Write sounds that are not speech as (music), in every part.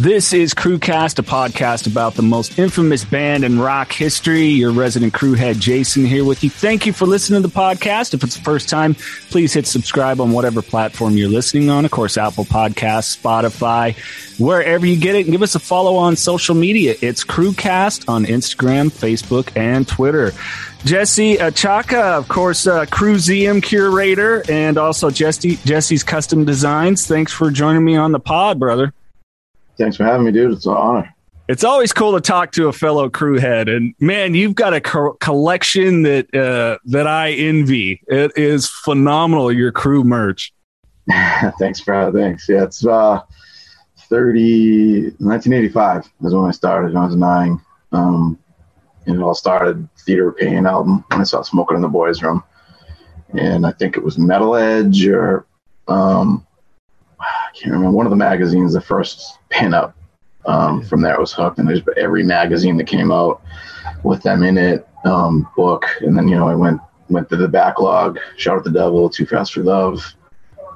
This is Crewcast, a podcast about the most infamous band in rock history. Your resident crew head, Jason, here with you. Thank you for listening to the podcast. If it's the first time, please hit subscribe on whatever platform you're listening on. Of course, Apple Podcasts, Spotify, wherever you get it. And give us a follow on social media. It's Crewcast on Instagram, Facebook, and Twitter. Jesse Achaka, of course, uh, curator, and also Jesse, Jesse's Custom Designs. Thanks for joining me on the pod, brother. Thanks for having me, dude. It's an honor. It's always cool to talk to a fellow crew head, and man, you've got a co- collection that uh, that I envy. It is phenomenal. Your crew merch. (laughs) thanks, bro. Thanks. Yeah, it's uh, 30, 1985 is when I started. When I was nine. Um, and it all started Theater Pain album when I saw Smoking in the Boys Room, and I think it was Metal Edge or um, I can't remember. One of the magazines, the first pinup um, from there was hooked, and there's every magazine that came out with them in it, um, book, and then you know I went went to the backlog, Shout at the Devil, Too Fast for Love,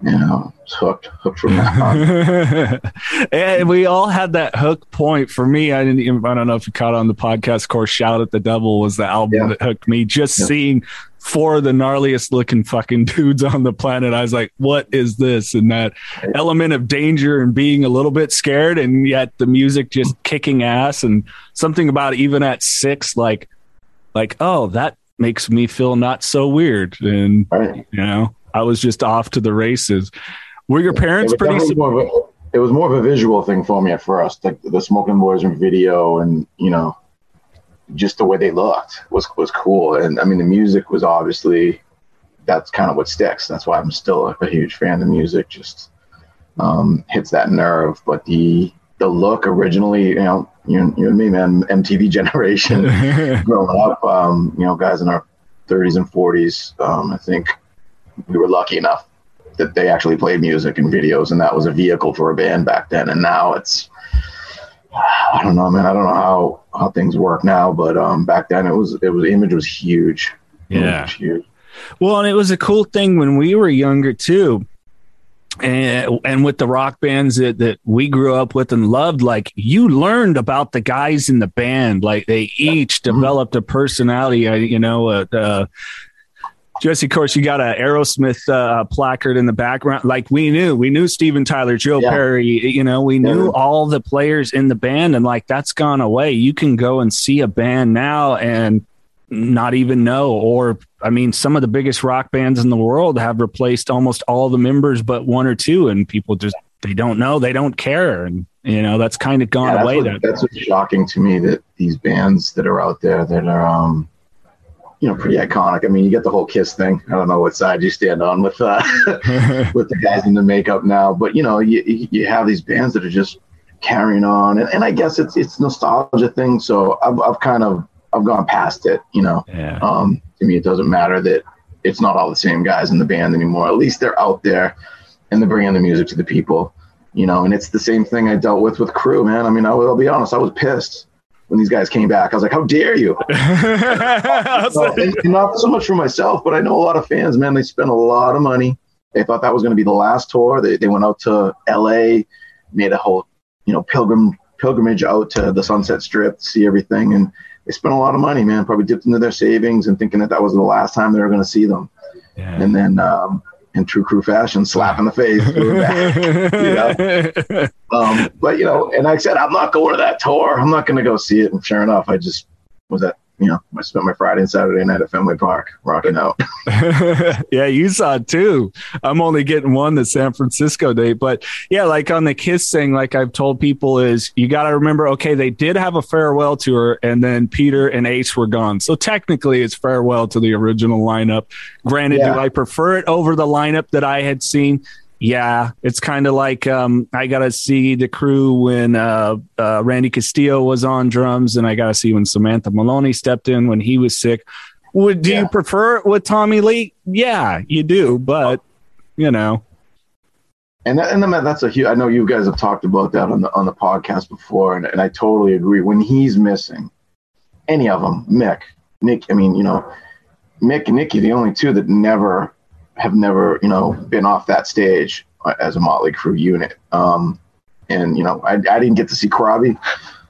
you know, hooked, hooked from that (laughs) and we all had that hook point. For me, I didn't even, I don't know if you caught on the podcast course, Shout at the Devil was the album yeah. that hooked me. Just yeah. seeing four of the gnarliest looking fucking (laughs) dudes on the planet. I was like, what is this? And that element of danger and being a little bit scared, and yet the music just kicking ass, and something about even at six, like, like, oh, that makes me feel not so weird. And, right. you know, I was just off to the races. Were your parents pretty? More it was more of a visual thing for me at first, like the Smoking Boys and video, and you know, just the way they looked was was cool. And I mean, the music was obviously that's kind of what sticks. That's why I'm still a, a huge fan of the music. Just um, hits that nerve. But the the look originally, you know, you, you and me, man, MTV (laughs) generation, (laughs) growing up, um, you know, guys in our 30s and 40s. Um, I think we were lucky enough that they actually played music and videos, and that was a vehicle for a band back then. And now it's I don't know, man. I don't know how how things work now, but um, back then it was it was image was huge. Yeah, was huge. Well, and it was a cool thing when we were younger too. And, and with the rock bands that, that we grew up with and loved, like you learned about the guys in the band, like they each mm-hmm. developed a personality. Uh, you know, uh, uh, Jesse, of course, you got a Aerosmith uh, placard in the background. Like we knew, we knew Steven Tyler, Joe yeah. Perry. You know, we knew yeah. all the players in the band, and like that's gone away. You can go and see a band now and not even know. Or, I mean, some of the biggest rock bands in the world have replaced almost all the members, but one or two, and people just they don't know, they don't care, and you know that's kind of gone yeah, away. What, that's what's shocking to me that these bands that are out there that are um you know, pretty iconic. I mean, you get the whole Kiss thing. I don't know what side you stand on with uh, (laughs) with the guys in the makeup now, but you know, you you have these bands that are just carrying on, and, and I guess it's it's nostalgia thing. So I've I've kind of I've gone past it. You know, yeah. um, to me, it doesn't matter that it's not all the same guys in the band anymore. At least they're out there and they're bringing the music to the people. You know, and it's the same thing I dealt with with Crew, man. I mean, I, I'll be honest, I was pissed when these guys came back. I was like, how dare you? (laughs) so, and, and not so much for myself, but I know a lot of fans, man, they spent a lot of money. They thought that was going to be the last tour. They, they went out to LA, made a whole, you know, pilgrim pilgrimage out to the Sunset Strip to see everything. And they spent a lot of money, man, probably dipped into their savings and thinking that that was the last time they were going to see them. Yeah. And then, um, in true crew fashion, slap in the face. you know? (laughs) um, but you know, and I said, I'm not going to that tour. I'm not going to go see it. And sure enough, I just was at you know, I spent my Friday and Saturday night at Fenway Park rocking out. (laughs) (laughs) yeah, you saw two. I'm only getting one, the San Francisco date. But yeah, like on the Kiss thing, like I've told people, is you got to remember, okay, they did have a farewell tour and then Peter and Ace were gone. So technically it's farewell to the original lineup. Granted, yeah. do I prefer it over the lineup that I had seen? Yeah, it's kind of like um, I got to see the crew when uh, uh, Randy Castillo was on drums, and I got to see when Samantha Maloney stepped in when he was sick. Would do yeah. you prefer it with Tommy Lee? Yeah, you do, but you know. And that, and that's a huge. I know you guys have talked about that on the on the podcast before, and, and I totally agree. When he's missing, any of them, Mick, Nick. I mean, you know, Mick and Nicky, the only two that never have never, you know, been off that stage as a Motley Crue unit. Um, and you know, I, I didn't get to see Corabi.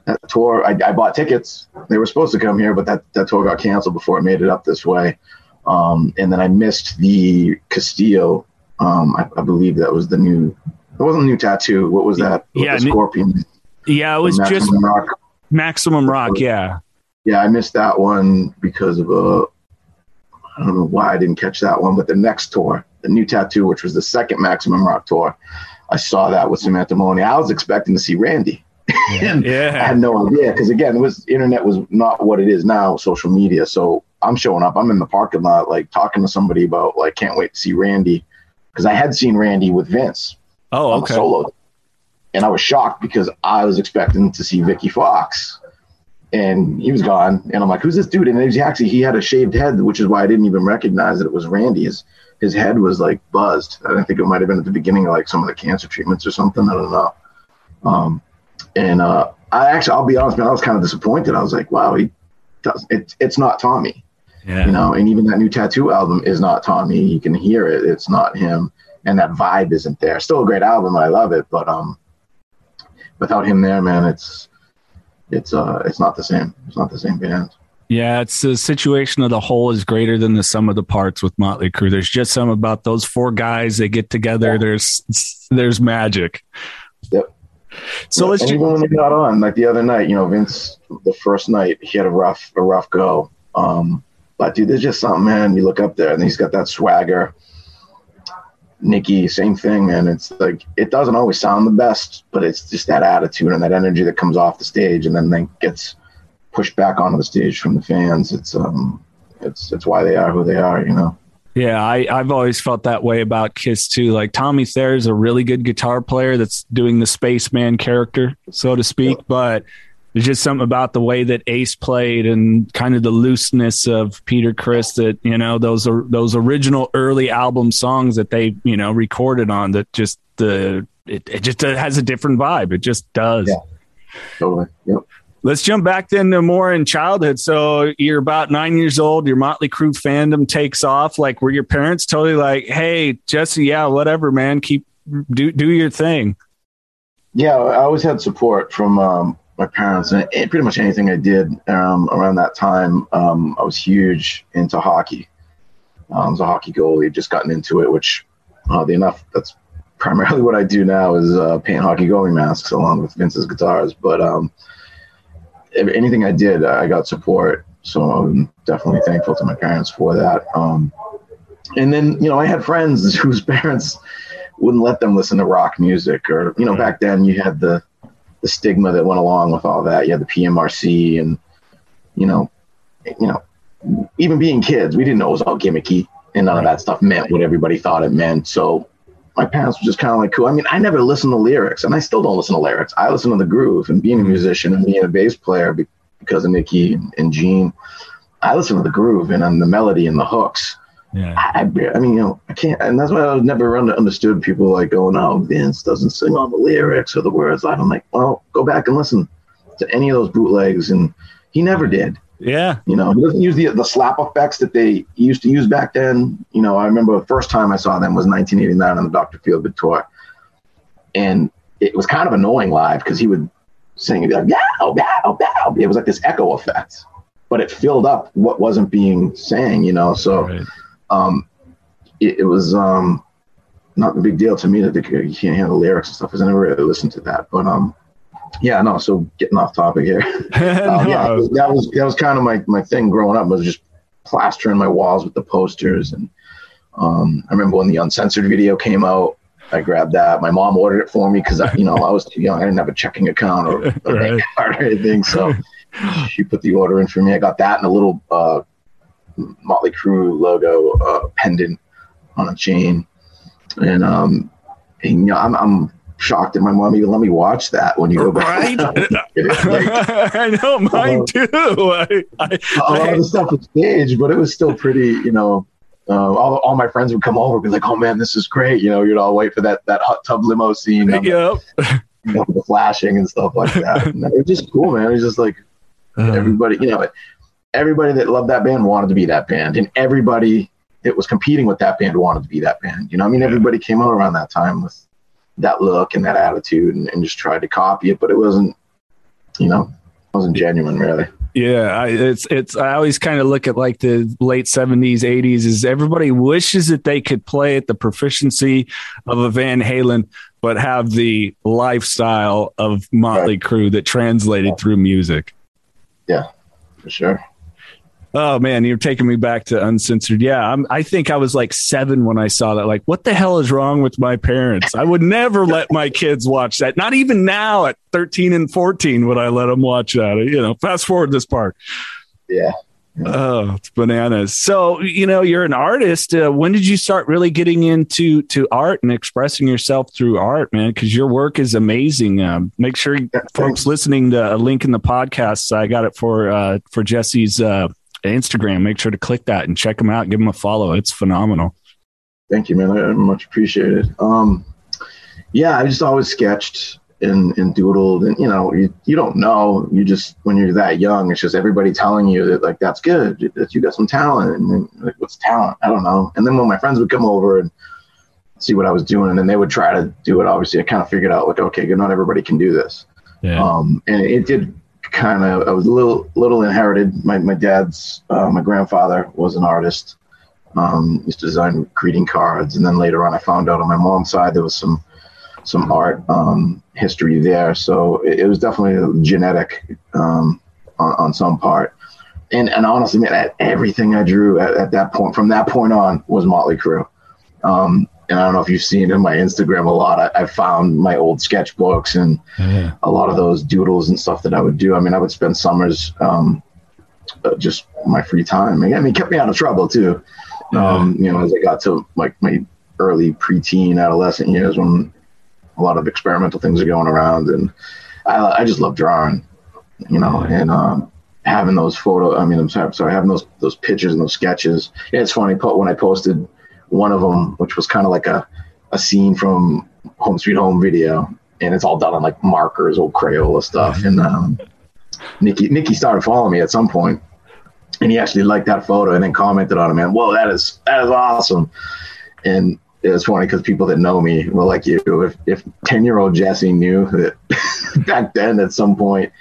That tour, I, I bought tickets. They were supposed to come here, but that, that tour got canceled before it made it up this way. Um, and then I missed the Castillo. Um, I, I, believe that was the new. It wasn't a new tattoo. What was that? Yeah, the Scorpion. Yeah, it was Maximum just Rock. Maximum Rock. Yeah. Yeah, I missed that one because of a. I don't know why I didn't catch that one, but the next tour, the new tattoo, which was the second Maximum Rock tour, I saw that with Samantha Maloney. I was expecting to see Randy. Yeah. (laughs) yeah. I had no idea because again, it was internet was not what it is now, social media. So I'm showing up. I'm in the parking lot, like talking to somebody about like can't wait to see Randy because I had seen Randy with Vince. Oh, okay. Solo, and I was shocked because I was expecting to see Vikki Foxx, and he was gone. And I'm like, who's this dude? And he actually he had a shaved head, which is why I didn't even recognize that it was Randy. His his head was like buzzed. I think it might have been at the beginning of like some of the cancer treatments or something. I don't know. Um, and uh, I actually, I'll be honest, man, I was kind of disappointed. I was like, wow, he does. It, it's not Tommy. Yeah. You know, and even that new tattoo album is not Tommy. You can hear it. It's not him. And that vibe isn't there. Still a great album. I love it. But um without him there, man, it's it's uh it's not the same. It's not the same band. Yeah, it's the situation of the whole is greater than the sum of the parts with Motley Crue. There's just some about those four guys. They get together. Yeah. There's there's magic. Yep. So let's just, even when they got on, like the other night, you know, Vince, the first night he had a rough a rough go. Um, but dude, there's just something, man. You look up there and he's got that swagger. Nikki, same thing, man. It's like it doesn't always sound the best, but it's just that attitude and that energy that comes off the stage and then then gets pushed back onto the stage from the fans. It's um it's it's why they are who they are, you know. Yeah, I, I've always felt that way about Kiss too. Like Tommy Thayer is a really good guitar player that's doing the spaceman character, so to speak, but there's just something about the way that Ace played and kind of the looseness of Peter Criss that you know those are those original early album songs that they you know recorded on that just the it, it just has a different vibe. It just does. Yeah, totally. Yep. Let's jump back then to more in childhood. So you're about nine years old. Your Motley Crue fandom takes off. Like, were your parents totally like, "Hey, Jesse, yeah, whatever, man, keep do do your thing"? Yeah, I always had support from um, my parents and pretty much anything I did um, around that time. Um, I was huge into hockey. Um, I was a hockey goalie, just gotten into it, which oddly enough, that's primarily (laughs) what I do now is uh, paint hockey goalie masks along with Vince's guitars. But um, anything I did, I got support. So I'm definitely thankful to my parents for that. Um, and then, you know, I had friends (laughs) whose parents wouldn't let them listen to rock music or, you know, back then you had the, the stigma that went along with all that. You had the PMRC and, you know, you know, even being kids, we didn't know it was all gimmicky and none of that stuff meant what everybody thought it meant. So my parents were just kind of like cool. I mean, I never listened to lyrics and I still don't listen to lyrics. I listen to the groove and being a musician and being a bass player because of Nikki and, Gene, I listen to the groove and, and the melody and the hooks. Yeah. I, I, mean, you know, I can't, and that's why I never understood people like going, "Oh, Vince doesn't sing all the lyrics or the words." I'm like, well, go back and listen to any of those bootlegs, and he never did. Yeah, you know, he doesn't use the the slap effects that they used to use back then. You know, I remember the first time I saw them was 1989 on the Dr. Feelgood tour, and it was kind of annoying live because he would sing and be like, "Bow, bow, bow." It was like this echo effect, but it filled up what wasn't being sang. You know, so. Right um, it, it, was um, not a big deal to me that you can't handle lyrics and stuff because I never really listened to that. But um, yeah, no. So getting off topic here. (laughs) um, yeah, that was that was kind of my my thing growing up was just plastering my walls with the posters and um, I remember when the uncensored video came out. I grabbed that. My mom ordered it for me because you know I was too young. I didn't have a checking account or a (laughs) right. bank (laughs) card or anything. So she put the order in for me. I got that and a little uh, Motley Crue logo uh, pendant on a chain, and um, and, you know, I'm I'm shocked that my mom even let me watch that when you go back. Right? (laughs) like, (laughs) I know mine uh, too. (laughs) I, I, a lot of the stuff was staged, but it was still pretty. You know, uh, all, all my friends would come over, and be like, "Oh man, this is great!" You know, you'd all wait for that that hot tub limo scene. Yep. You know, the flashing and stuff like that. And it was just cool, man. It was just like uh, everybody, you know, everybody that loved that band wanted to be that band, and everybody that was competing with that band wanted to be that band. You know, I mean, yeah. everybody came out around that time with that look and that attitude and, and just tried to copy it, but it wasn't, you know, wasn't genuine really. Yeah, I, it's it's. I always kind of look at like the late seventies, eighties. Is everybody wishes that they could play at the proficiency of a Van Halen, but have the lifestyle of Motley right. Crue that translated through music. Yeah, for sure. Oh man, you're taking me back to uncensored. Yeah, I'm, I think I was like seven when I saw that. Like, what the hell is wrong with my parents? I would never (laughs) let my kids watch that. Not even now at 13 and 14 would I let them watch that. You know, fast forward this part. Yeah. Oh, it's bananas. So, you know, you're an artist. Uh, when did you start really getting into to art and expressing yourself through art, man? Because your work is amazing. Um, make sure folks listening to a link in the podcast. I got it for uh, for Jesse's uh, Instagram. Make sure to click that and check them out. Give them a follow. It's phenomenal. Thank you, man. I much appreciated. Um, yeah, I just always sketched and, and doodled, and you know, you, you don't know. You just when you're that young, it's just everybody telling you that like that's good, that you got some talent, and then, like what's talent? I don't know. And then when my friends would come over and see what I was doing, and then they would try to do it. Obviously, I kind of figured out like, okay, good, not everybody can do this. Yeah. Um, and it did kind of I was a little little inherited. My my dad's uh, my grandfather was an artist. Um, used to design greeting cards, and then later on, I found out on my mom's side there was some some art um, history there. So it, it was definitely genetic um, on, on, some part. And and honestly, man, everything I drew at, at, that point, from that point on, was Motley Crue. Um, and I don't know if you've seen in my Instagram a lot. I, I found my old sketchbooks and yeah. a lot of those doodles and stuff that I would do. I mean, I would spend summers um, uh, just my free time. I mean, it kept me out of trouble too. Um, you know, as I got to like my early preteen, adolescent years when a lot of experimental things are going around, and I, I just love drawing. You know, and um, having those photo. I mean, I'm sorry, sorry, having those those pictures and those sketches. Yeah, it's funny. Put when I posted one of them, which was kind of like a, a scene from Home Sweet Home video, and it's all done on like markers, old Crayola stuff. And um, Nikki Nikki started following me at some point, and he actually liked that photo and then commented on it. Man, whoa, that is that is awesome. And it was funny because people that know me were like you. If if ten year old Jesse knew that (laughs) back then at some point,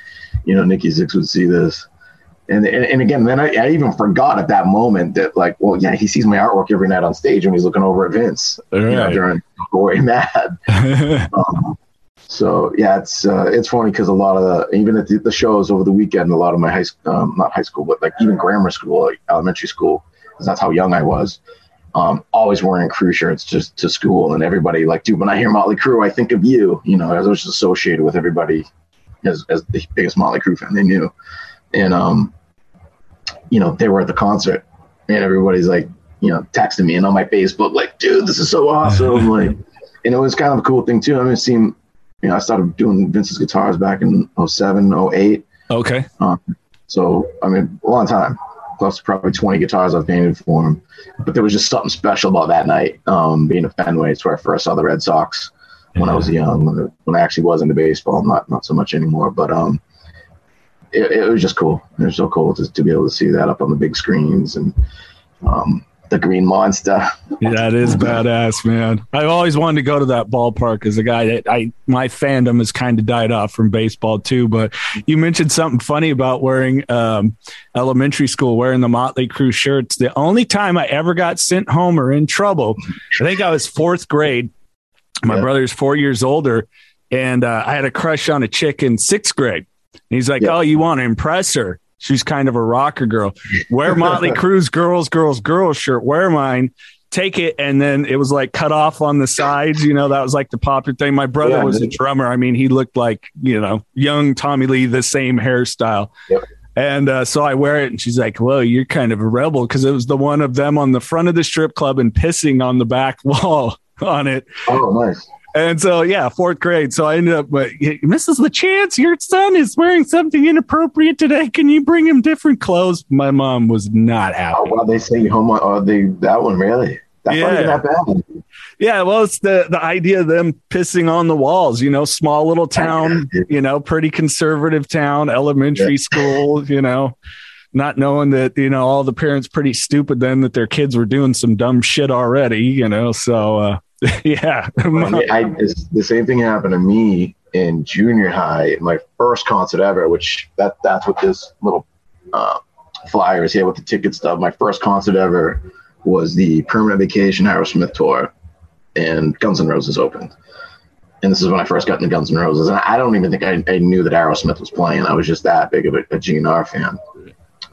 you know, Nikki Sixx would see this, and, and, and again, then I, I, even forgot at that moment that like, well, yeah, he sees my artwork every night on stage when he's looking over at Vince, right. you know, during (laughs) Gory Mad. (laughs) um, so yeah, it's uh, it's funny because a lot of the even at the, the, shows over the weekend, a lot of my high um, not high school, but like even grammar school, like elementary school, because that's how young I was. Um, always wearing crew shirts just to school, and everybody like, dude, when I hear Motley Crue, I think of you. You know, as I was just associated with everybody as as the biggest Motley Crue fan they knew, and um, you know, they were at the concert and everybody's like, you know, texting me and on my Facebook, like, dude, this is so awesome. (laughs) like, and it was kind of a cool thing too. I mean, it seemed, you know, I started doing Vince's guitars back in 07, 08. Okay. Um, so, I mean, a long time, plus probably 20 guitars I've painted for him. But there was just something special about that night, um, being a Fenway. It's where I first saw the Red Sox when yeah. I was young, when I actually was into baseball, not, not so much anymore. But, um, it, it, was just cool. It was so cool to, to be able to see that up on the big screens and um, the green monster. Yeah, that is (laughs) badass, man. I've always wanted to go to that ballpark as a guy that I my fandom has kind of died off from baseball too. But you mentioned something funny about wearing um, elementary school, wearing the Motley Crue shirts. The only time I ever got sent home or in trouble, I think I was fourth grade. My yeah. brother's four years older, and uh, I had a crush on a chick in sixth grade. And he's like, yeah. "Oh, you want to impress her? She's kind of a rocker girl. Wear Motley (laughs) Crue's girls, girls, girls shirt. Wear mine." Take it, and then it was like cut off on the sides. You know, that was like the popular thing. My brother yeah, was a drummer. I mean, he looked like you know young Tommy Lee, the same hairstyle. Yep. And uh, so I wear it, and she's like, "Well, you're kind of a rebel," because it was the one of them on the front of the strip club and pissing on the back (laughs) wall on it. Oh, nice. And so, yeah, fourth grade. So I ended up, but Mrs. LaChance, your son is wearing something inappropriate today. Can you bring him different clothes? My mom was not happy. Oh, well, they say homo. Oh, they that one really. That's yeah. Yeah, well, it's the the idea of them pissing on the walls. You know, small little town. You know, pretty conservative town, elementary yeah. school. You know, not knowing that you know all the parents pretty stupid then that their kids were doing some dumb shit already. You know, so. uh (laughs) yeah. I, the same thing happened to me in junior high, my first concert ever, which that that's what this little uh, flyer is here with the ticket stuff. My first concert ever was the Permanent Vacation Aerosmith tour, and Guns N' Roses opened. And this is when I first got into Guns N' Roses, and I don't even think I, I knew that Aerosmith was playing. I was just that big of a, a GNR fan,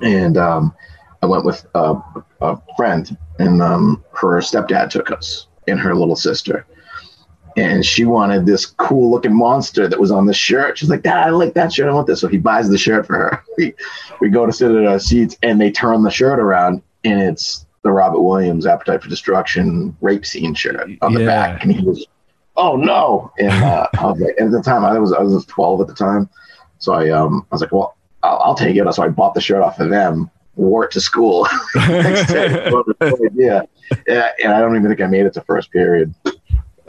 and um, I went with uh, a friend, and um, her stepdad took us, and her little sister and she wanted this cool looking monster that was on the shirt. She's like, Dad, I like that shirt. I want this. So he buys the shirt for her. (laughs) We, we go to sit at our seats and they turn the shirt around and it's the Robert Williams Appetite for Destruction rape scene shirt on the yeah. back. And he was, oh no. And uh, I was like, at the time I was, I was 12 at the time. So I, um, I was like, well, I'll, I'll take it. So I bought the shirt off of them, (laughs) (laughs) wore it to school. yeah. And I don't even think I made it to first period.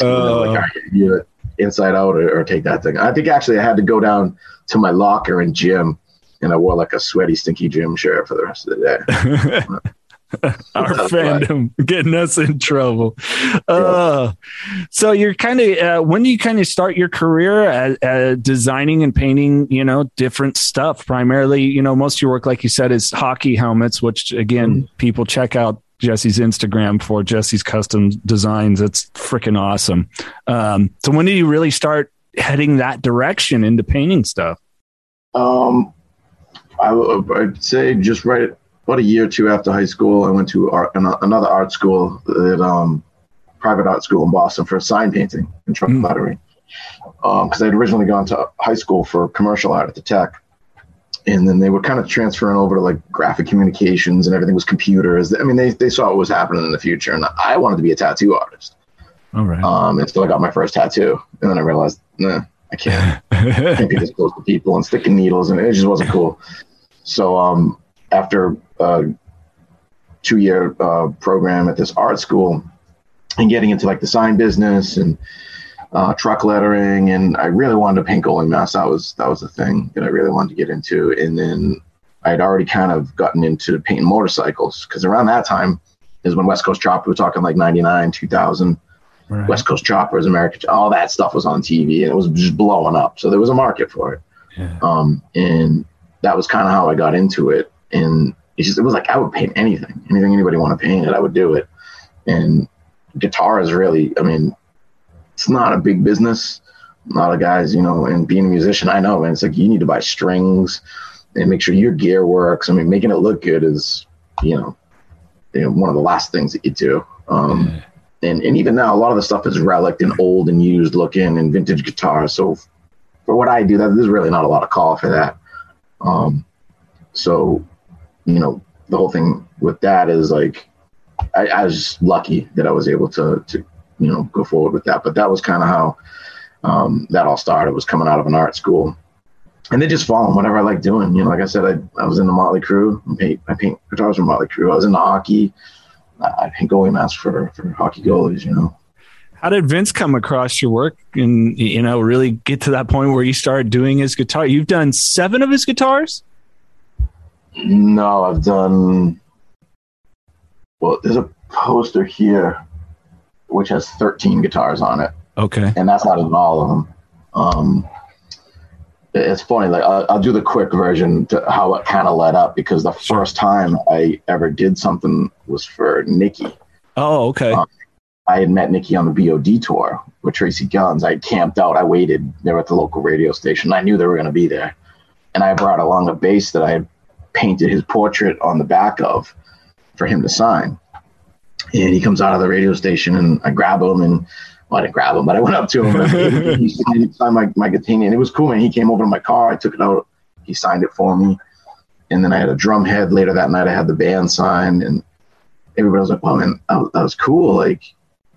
Uh, like, I you it inside out or, or, take that thing. I think actually I had to go down to my locker and gym, and I wore like a sweaty, stinky gym shirt for the rest of the day. (laughs) (laughs) Our fandom getting us in trouble. Uh, so you're kind of uh, when do you kind of start your career at, at, designing and painting? You know, different stuff. Primarily, you know, most of your work, like you said, is hockey helmets, which again, mm-hmm. people check out Jesse's Instagram for Jesse's custom designs. It's freaking awesome. Um, so when did you really start heading that direction into painting stuff? Um, I would say just right about a year or two after high school, I went to art, another art school, at, um, private art school in Boston for sign painting and truck mm. lettering. Because um, I'd originally gone to high school for commercial art at the Tech, and then they were kind of transferring over to like graphic communications and everything was computers. I mean, they, they saw what was happening in the future, and I wanted to be a tattoo artist. All right. Um, and so I got my first tattoo, and then I realized, nah, I can't. I (laughs) can't be this close to people and sticking needles, and it just wasn't cool. So um, after a two-year uh, program at this art school, and getting into like the sign business and uh, truck lettering, and I really wanted to paint goalie masks. That was that was the thing that I really wanted to get into. And then I'd already kind of gotten into painting motorcycles because around that time is when West Coast Chopper, we're talking like '99, 2000. Right. West Coast Choppers, American, all that stuff was on TV and it was just blowing up. So there was a market for it. Yeah. Um, and that was kind of how I got into it. And it just, it was like, I would paint anything, anything anybody want to paint it, I would do it. And guitar is really, I mean, it's not a big business. A lot of guys, you know, and being a musician, I know, man, it's like you need to buy strings and make sure your gear works. I mean, making it look good is, you know, you know one of the last things that you do. Um, yeah. and, and even now, a lot of the stuff is relic and old and used looking and vintage guitars. So for what I do, that there's really not a lot of call for that. Um, so, you know, the whole thing with that is like, I, I was lucky that I was able to, to you know go forward with that. But that was kind of how um, that all started. Was coming out of an art school, and then just following whatever I like doing. You know, like I said, I, I was in the Motley Crue. I paint, I paint guitars for Motley Crue. I was in the hockey. I paint goalie masks for for hockey goalies. You know. How did Vince come across your work and you know really get to that point where you started doing his guitar? You've done seven of his guitars. No, I've done. Well, there's a poster here which has 13 guitars on it. Okay. And that's not even all of them. Um, it's funny. Like I'll, I'll, do the quick version to how it kind of led up because the first time I ever did something was for Nikki. Oh, okay. Um, I had met Nikki on the BOD tour with Tracii Guns. I camped out. I waited there at the local radio station. I knew they were going to be there, and I brought along a bass that I had painted his portrait on the back of for him to sign and he comes out of the radio station and I grab him and well, I didn't grab him, but I went up to him and he (laughs) signed, signed my, my guitar and it was cool, man. He came over to my car. I took it out. He signed it for me. And then I had a drum head later that night. I had the band signed and everybody was like, wow, man, that was, that was cool. Like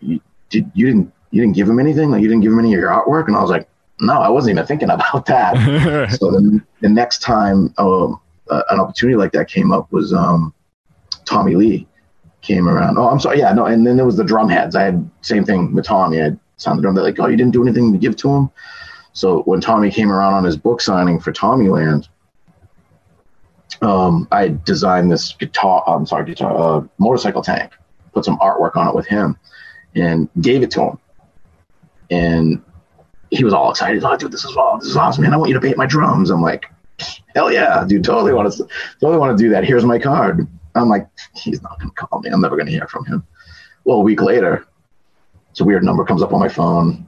you, did, you didn't, you didn't give him anything? Like you didn't give him any of your artwork? And I was like, no, I wasn't even thinking about that. (laughs) so then the next time um, uh, an opportunity like that came up was um, Tommy Lee came around. Oh, I'm sorry. Yeah, no. And then there was the drum heads. I had same thing with Tommy. I signed the drum. They're like, oh, you didn't do anything to give to him. So when Tommy came around on his book signing for Tommyland, um, I designed this guitar. I'm sorry, guitar uh, motorcycle tank. Put some artwork on it with him, and gave it to him. And he was all excited. Like, dude, this is awesome. This is awesome, man. I want you to paint my drums. I'm like, hell yeah, dude, totally want to, totally want to do that. Here's my card. I'm like, he's not going to call me. I'm never going to hear from him. Well, a week later, it's a weird number comes up on my phone.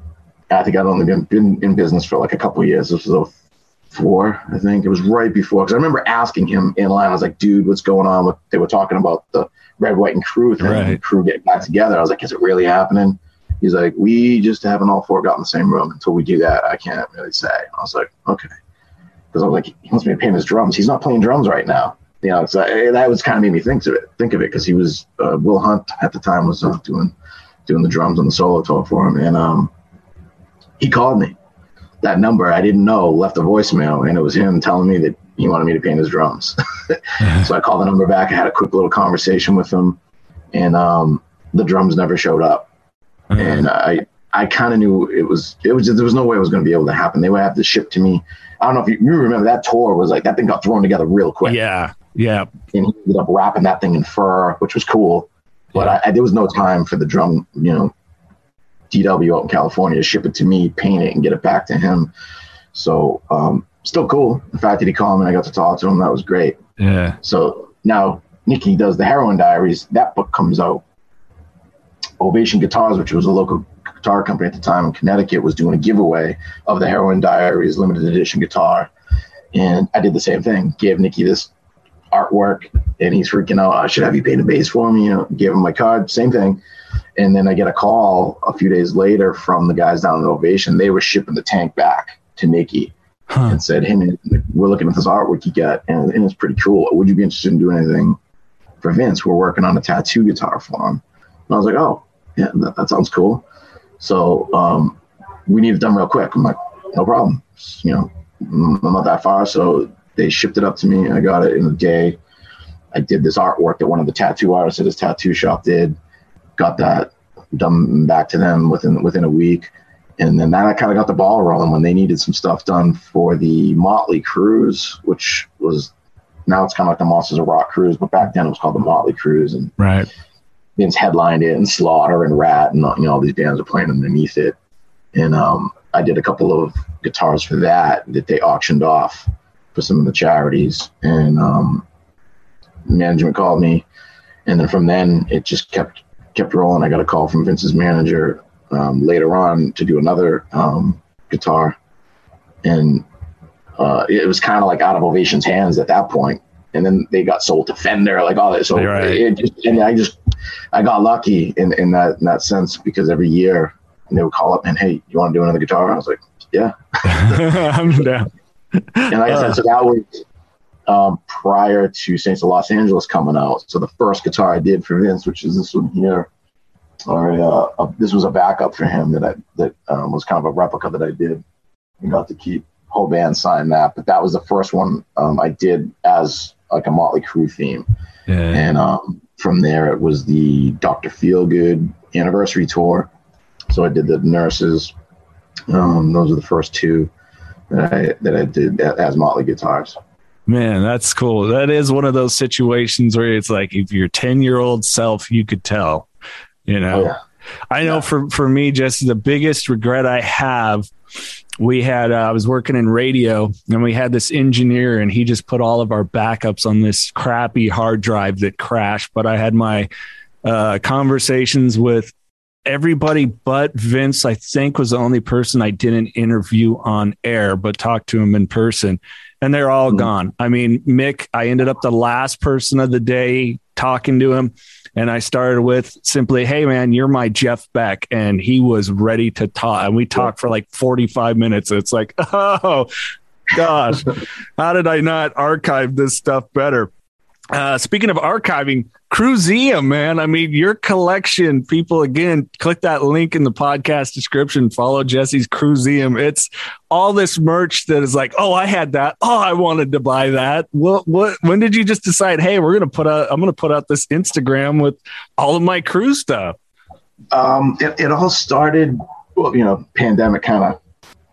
I think I'd only been, been in business for like a couple years. This was 04, I think. It was right before. Because I remember asking him in line, I was like, dude, what's going on? With, they were talking about the Red, White, and Crew thing, right. crew getting back together. I was like, is it really happening? He's like, we just haven't all four got in the same room. Until we do that, I can't really say. I was like, okay. Because I was like, he wants me to paint his drums. He's not playing drums right now. You know, so eh, that was kind of made me think of it. Think of it because he was uh, Will Hunt at the time was uh, doing doing the drums on the solo tour for him, and um, he called me. That number I didn't know left a voicemail, and it was him telling me that he wanted me to paint his drums. (laughs) so I called the number back. I had a quick little conversation with him, and um, the drums never showed up. Mm-hmm. And I I kind of knew it was it was just, there was no way it was going to be able to happen. They would have to ship to me. I don't know if you, you remember that tour was like that thing got thrown together real quick. Yeah, yeah. And he ended up wrapping that thing in fur, which was cool. But yeah. I, I, there was no time for the drum, you know, DW out in California to ship it to me, paint it, and get it back to him. So um, still cool. The fact that he called me, I got to talk to him. That was great. Yeah. So now Nikki does the Heroin Diaries. That book comes out. Ovation Guitars, which was a local guitar company at the time in Connecticut, was doing a giveaway of the Heroin Diaries limited edition guitar. And I did the same thing. Gave Nikki this artwork, and he's freaking out. Oh, I should have you paint a bass for me. You know, gave him my card. Same thing. And then I get a call a few days later from the guys down at Ovation. They were shipping the tank back to Nikki huh. and said, "Hey man, we're looking at this artwork you got, and, and, it's pretty cool. Would you be interested in doing anything for Vince? We're working on a tattoo guitar for him." And I was like, "Oh, yeah, that, that sounds cool." So um, we need it done real quick. I'm like, "No problem. You know, I'm not that far." So they shipped it up to me. I got it in a day. I did this artwork that one of the tattoo artists at his tattoo shop did. Got that done back to them within within a week, and then that kind of got the ball rolling when they needed some stuff done for the Motley Cruise, which was now it's kind of like the Monsters of Rock cruise, but back then it was called the Motley Cruise, and right. Vince headlined it, and Slaughter and Ratt and you know all these bands are playing underneath it, and um, I did a couple of guitars for that that they auctioned off for some of the charities, and um, management called me, and then from then it just kept kept rolling. I got a call from Vince's manager um, later on to do another um, guitar, and uh, it was kind of like out of Ovation's hands at that point. And then they got sold to Fender, like all that. So right. it just, and I just I got lucky in, in that in that sense because every year they would call up and hey, you want to do another guitar? I was like, yeah, (laughs) I'm down. and like I said, so that was um, prior to Saints of Los Angeles coming out. So the first guitar I did for Vince, which is this one here, or uh, a, this was a backup for him that I that um, was kind of a replica that I did and got to keep. Whole band signed that, but that was the first one um, I did as like a Motley Crue theme. Yeah. And um, from there, it was the Doctor Feelgood anniversary tour. So I did the nurses. Um, those are the first two that I that I did as Motley guitars. Man, that's cool. That is one of those situations where it's like if your 10 year old self, you could tell, you know. Oh, yeah. I know yeah. for, for me, just the biggest regret I have, we had, uh, I was working in radio and we had this engineer and he just put all of our backups on this crappy hard drive that crashed. But I had my uh, conversations with everybody but Vince, I think, was the only person I didn't interview on air, but talked to him in person and they're all mm-hmm. gone. I mean, Mick, I ended up the last person of the day talking to him. And I started with simply, Hey man, you're my Jeff Beck. And he was ready to talk. And we talked for like 45 minutes. It's like, (laughs) Oh gosh, how did I not archive this stuff better? Uh, speaking of archiving, Cruiseum, man. I mean, your collection, people, again, click that link in the podcast description. Follow Jesse's Cruiseum. It's all this merch that is like, oh, I had that. Oh, I wanted to buy that. What, what, when did you just decide, hey, we're going to put out, I'm going to put out this Instagram with all of my cruise stuff? Um, it, it all started, well, you know, pandemic kind of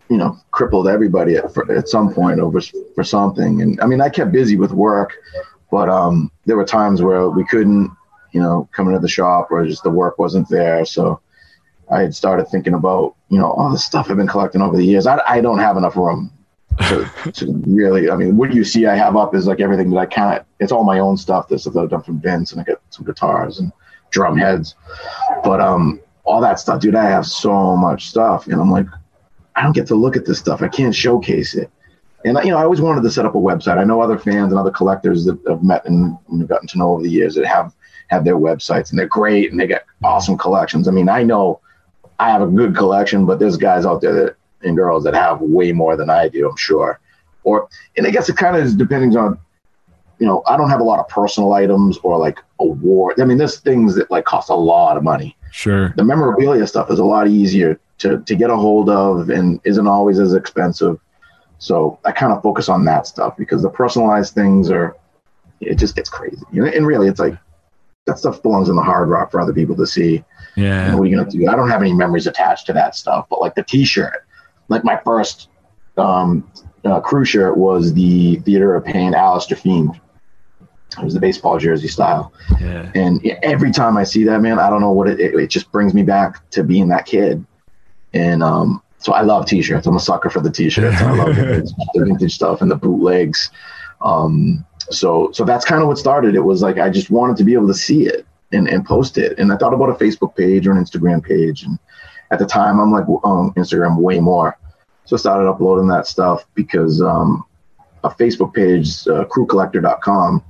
you know crippled everybody at, at some point over for something and i mean i kept busy with work but um, there were times where we couldn't, you know, come into the shop or just the work wasn't there. So I had started thinking about, you know, all the stuff I've been collecting over the years. I, I don't have enough room to, (laughs) to really, I mean, what you see I have up is like everything that I can't, it's all my own stuff. This stuff that I've done from Vince and I got some guitars and drum heads. But um, all that stuff, dude, I have so much stuff. And I'm like, I don't get to look at this stuff. I can't showcase it. And you know, I always wanted to set up a website. I know other fans and other collectors that I've met and gotten to know over the years that have have their websites and they're great and they get awesome collections. I mean, I know I have a good collection, but there's guys out there that and girls that have way more than I do, I'm sure. Or and I guess it kind of is depending on, you know, I don't have a lot of personal items or like award. I mean, there's things that like cost a lot of money. Sure. The memorabilia stuff is a lot easier to to get a hold of and isn't always as expensive. So I kind of focus on that stuff because the personalized things are, it just gets crazy. You know, and really, it's like that stuff belongs in the hard rock for other people to see. Yeah. And what are you gonna do? I don't have any memories attached to that stuff, but like the T-shirt, like my first um, uh, crew shirt was the Theater of Pain Allister Fiend. It was the baseball jersey style. Yeah. And every time I see that, man, I don't know what it, it, it just brings me back to being that kid. And um, so I love t-shirts. I'm a sucker for the t-shirts. I love the vintage, (laughs) stuff and the bootlegs. Um, so, so that's kind of what started. It was like, I just wanted to be able to see it and, and post it. And I thought about a Facebook page or an Instagram page. And at the time I'm like, um, Instagram way more. So I started uploading that stuff because, um, a Facebook page, uh, crewcollector.com,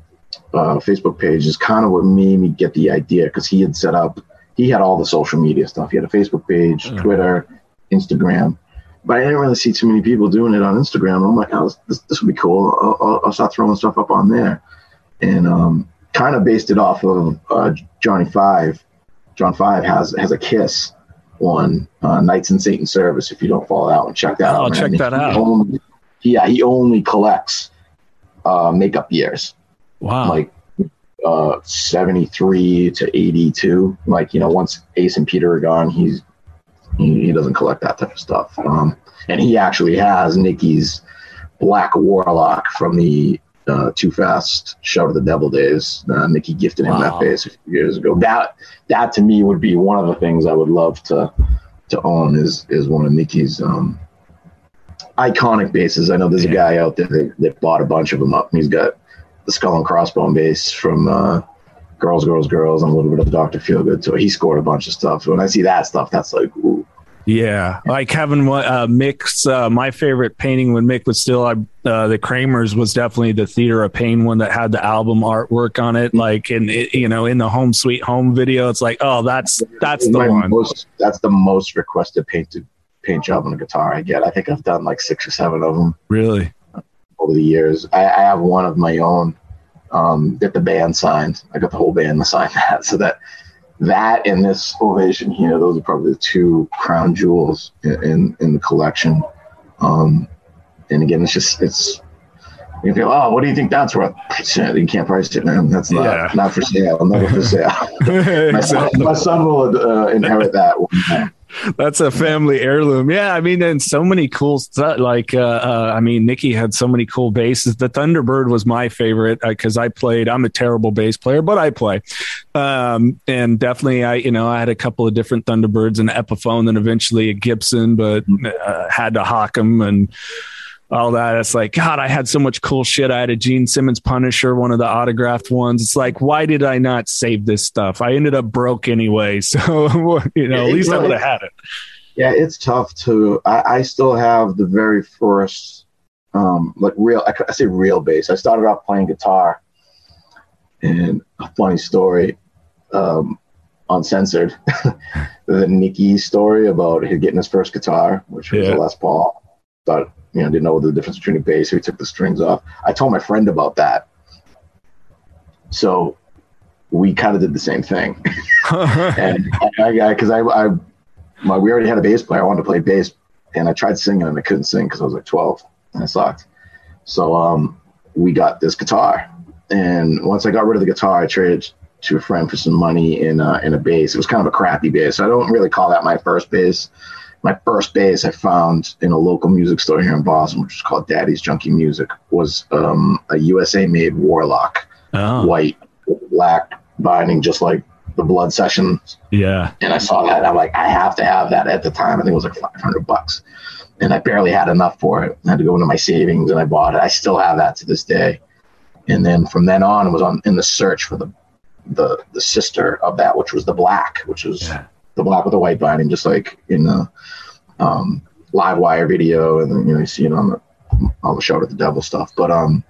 uh, Facebook page is kind of what made me get the idea because he had set up, he had all the social media stuff. He had a Facebook page, Mm. Twitter, Instagram, but I didn't really see too many people doing it on Instagram. I'm like, oh, this, this would be cool. I'll, I'll, I'll start throwing stuff up on there. And um, kind of based it off of uh, Johnny Five. John Five has has a kiss on uh, Knights in Satan Service. If you don't follow that one, check that Oh, out. man. check that He out. Only, yeah, he only collects uh, makeup years Wow. like uh 73 to 82 like you know once ace and peter are gone he's he, he doesn't collect that type of stuff. Um and he actually has nikki's black warlock from the uh too fast shout of the devil days. Uh, nikki gifted him Wow. that bass a few years ago. That that to me would be one of the things i would love to to own is is one of nikki's um iconic basses. I know there's a guy out there that, that bought a bunch of them up. And he's got the skull and crossbone bass from uh, Girls, Girls, Girls, and a little bit of Doctor Feelgood. So he scored a bunch of stuff. So when I see that stuff, that's like, ooh, Yeah, like having uh, Mick's uh, my favorite painting when Mick was still uh, the Kramers was definitely the Theater of Pain one that had the album artwork on it. Like in it, you know in the Home Sweet Home video, it's like oh that's that's the one. Most, that's the most requested painted paint job on a guitar I get. I think I've done like six or seven of them Really? over the years. I, I have one of my own um, that the band signed. I got the whole band to sign that. (laughs) So that that and this ovation here, those are probably the two crown jewels in in, in the collection. Um, and again, it's just it's you go, oh, what do you think that's worth? You can't price it, man. That's not Yeah. not for sale. Never for sale. (laughs) my, son, my son will uh, inherit that. one. That's a family heirloom. Yeah, I mean, and so many cool stuff. Like, uh, uh, I mean, Nikki had so many cool basses. The Thunderbird was my favorite because I played. I'm a terrible bass player, but I play. Um, and definitely, I you know I had a couple of different Thunderbirds, an Epiphone, and eventually a Gibson, but uh, had to hawk them and all that. It's like, God, I had so much cool shit. I had a Gene Simmons Punisher, one of the autographed ones. It's like, why did I not save this stuff? I ended up broke anyway. (laughs) So, you know, at least I would have had it. Yeah, it's tough to. I, I still have the very first, um, like real. I, I say real bass. I started off playing guitar, and a funny story, um, uncensored, (laughs) the Nicky story about him getting his first guitar, which was Yeah. a Les Paul. Thought you know didn't know the difference between a bass. So he took the strings off. I told my friend about that, so we kind of did the same thing (laughs) and I because I, I my we already had a bass player. I wanted to play bass, and I tried singing and I couldn't sing because I was like 12 and I sucked. So um, we got this guitar, and once I got rid of the guitar, I traded to a friend for some money in uh, in a bass. It was kind of a crappy bass. So I don't really call that my first bass. My first bass I found in a local music store here in Boston, which is called Daddy's Junky Music, was um, a USA made Warlock oh, white, black binding, just like the blood sessions. Yeah. And I saw that. I'm like, I have to have that at the time. I think it was like 500 bucks. And I barely had enough for it. I had to go into my savings and I bought it. I still have that to this day. And then from then on, was on in the search for the the the sister of that, which was the black, which was yeah. The black with the white binding, just like in the um, live wire video, and then you know you see it on the on the show with the devil stuff. But um,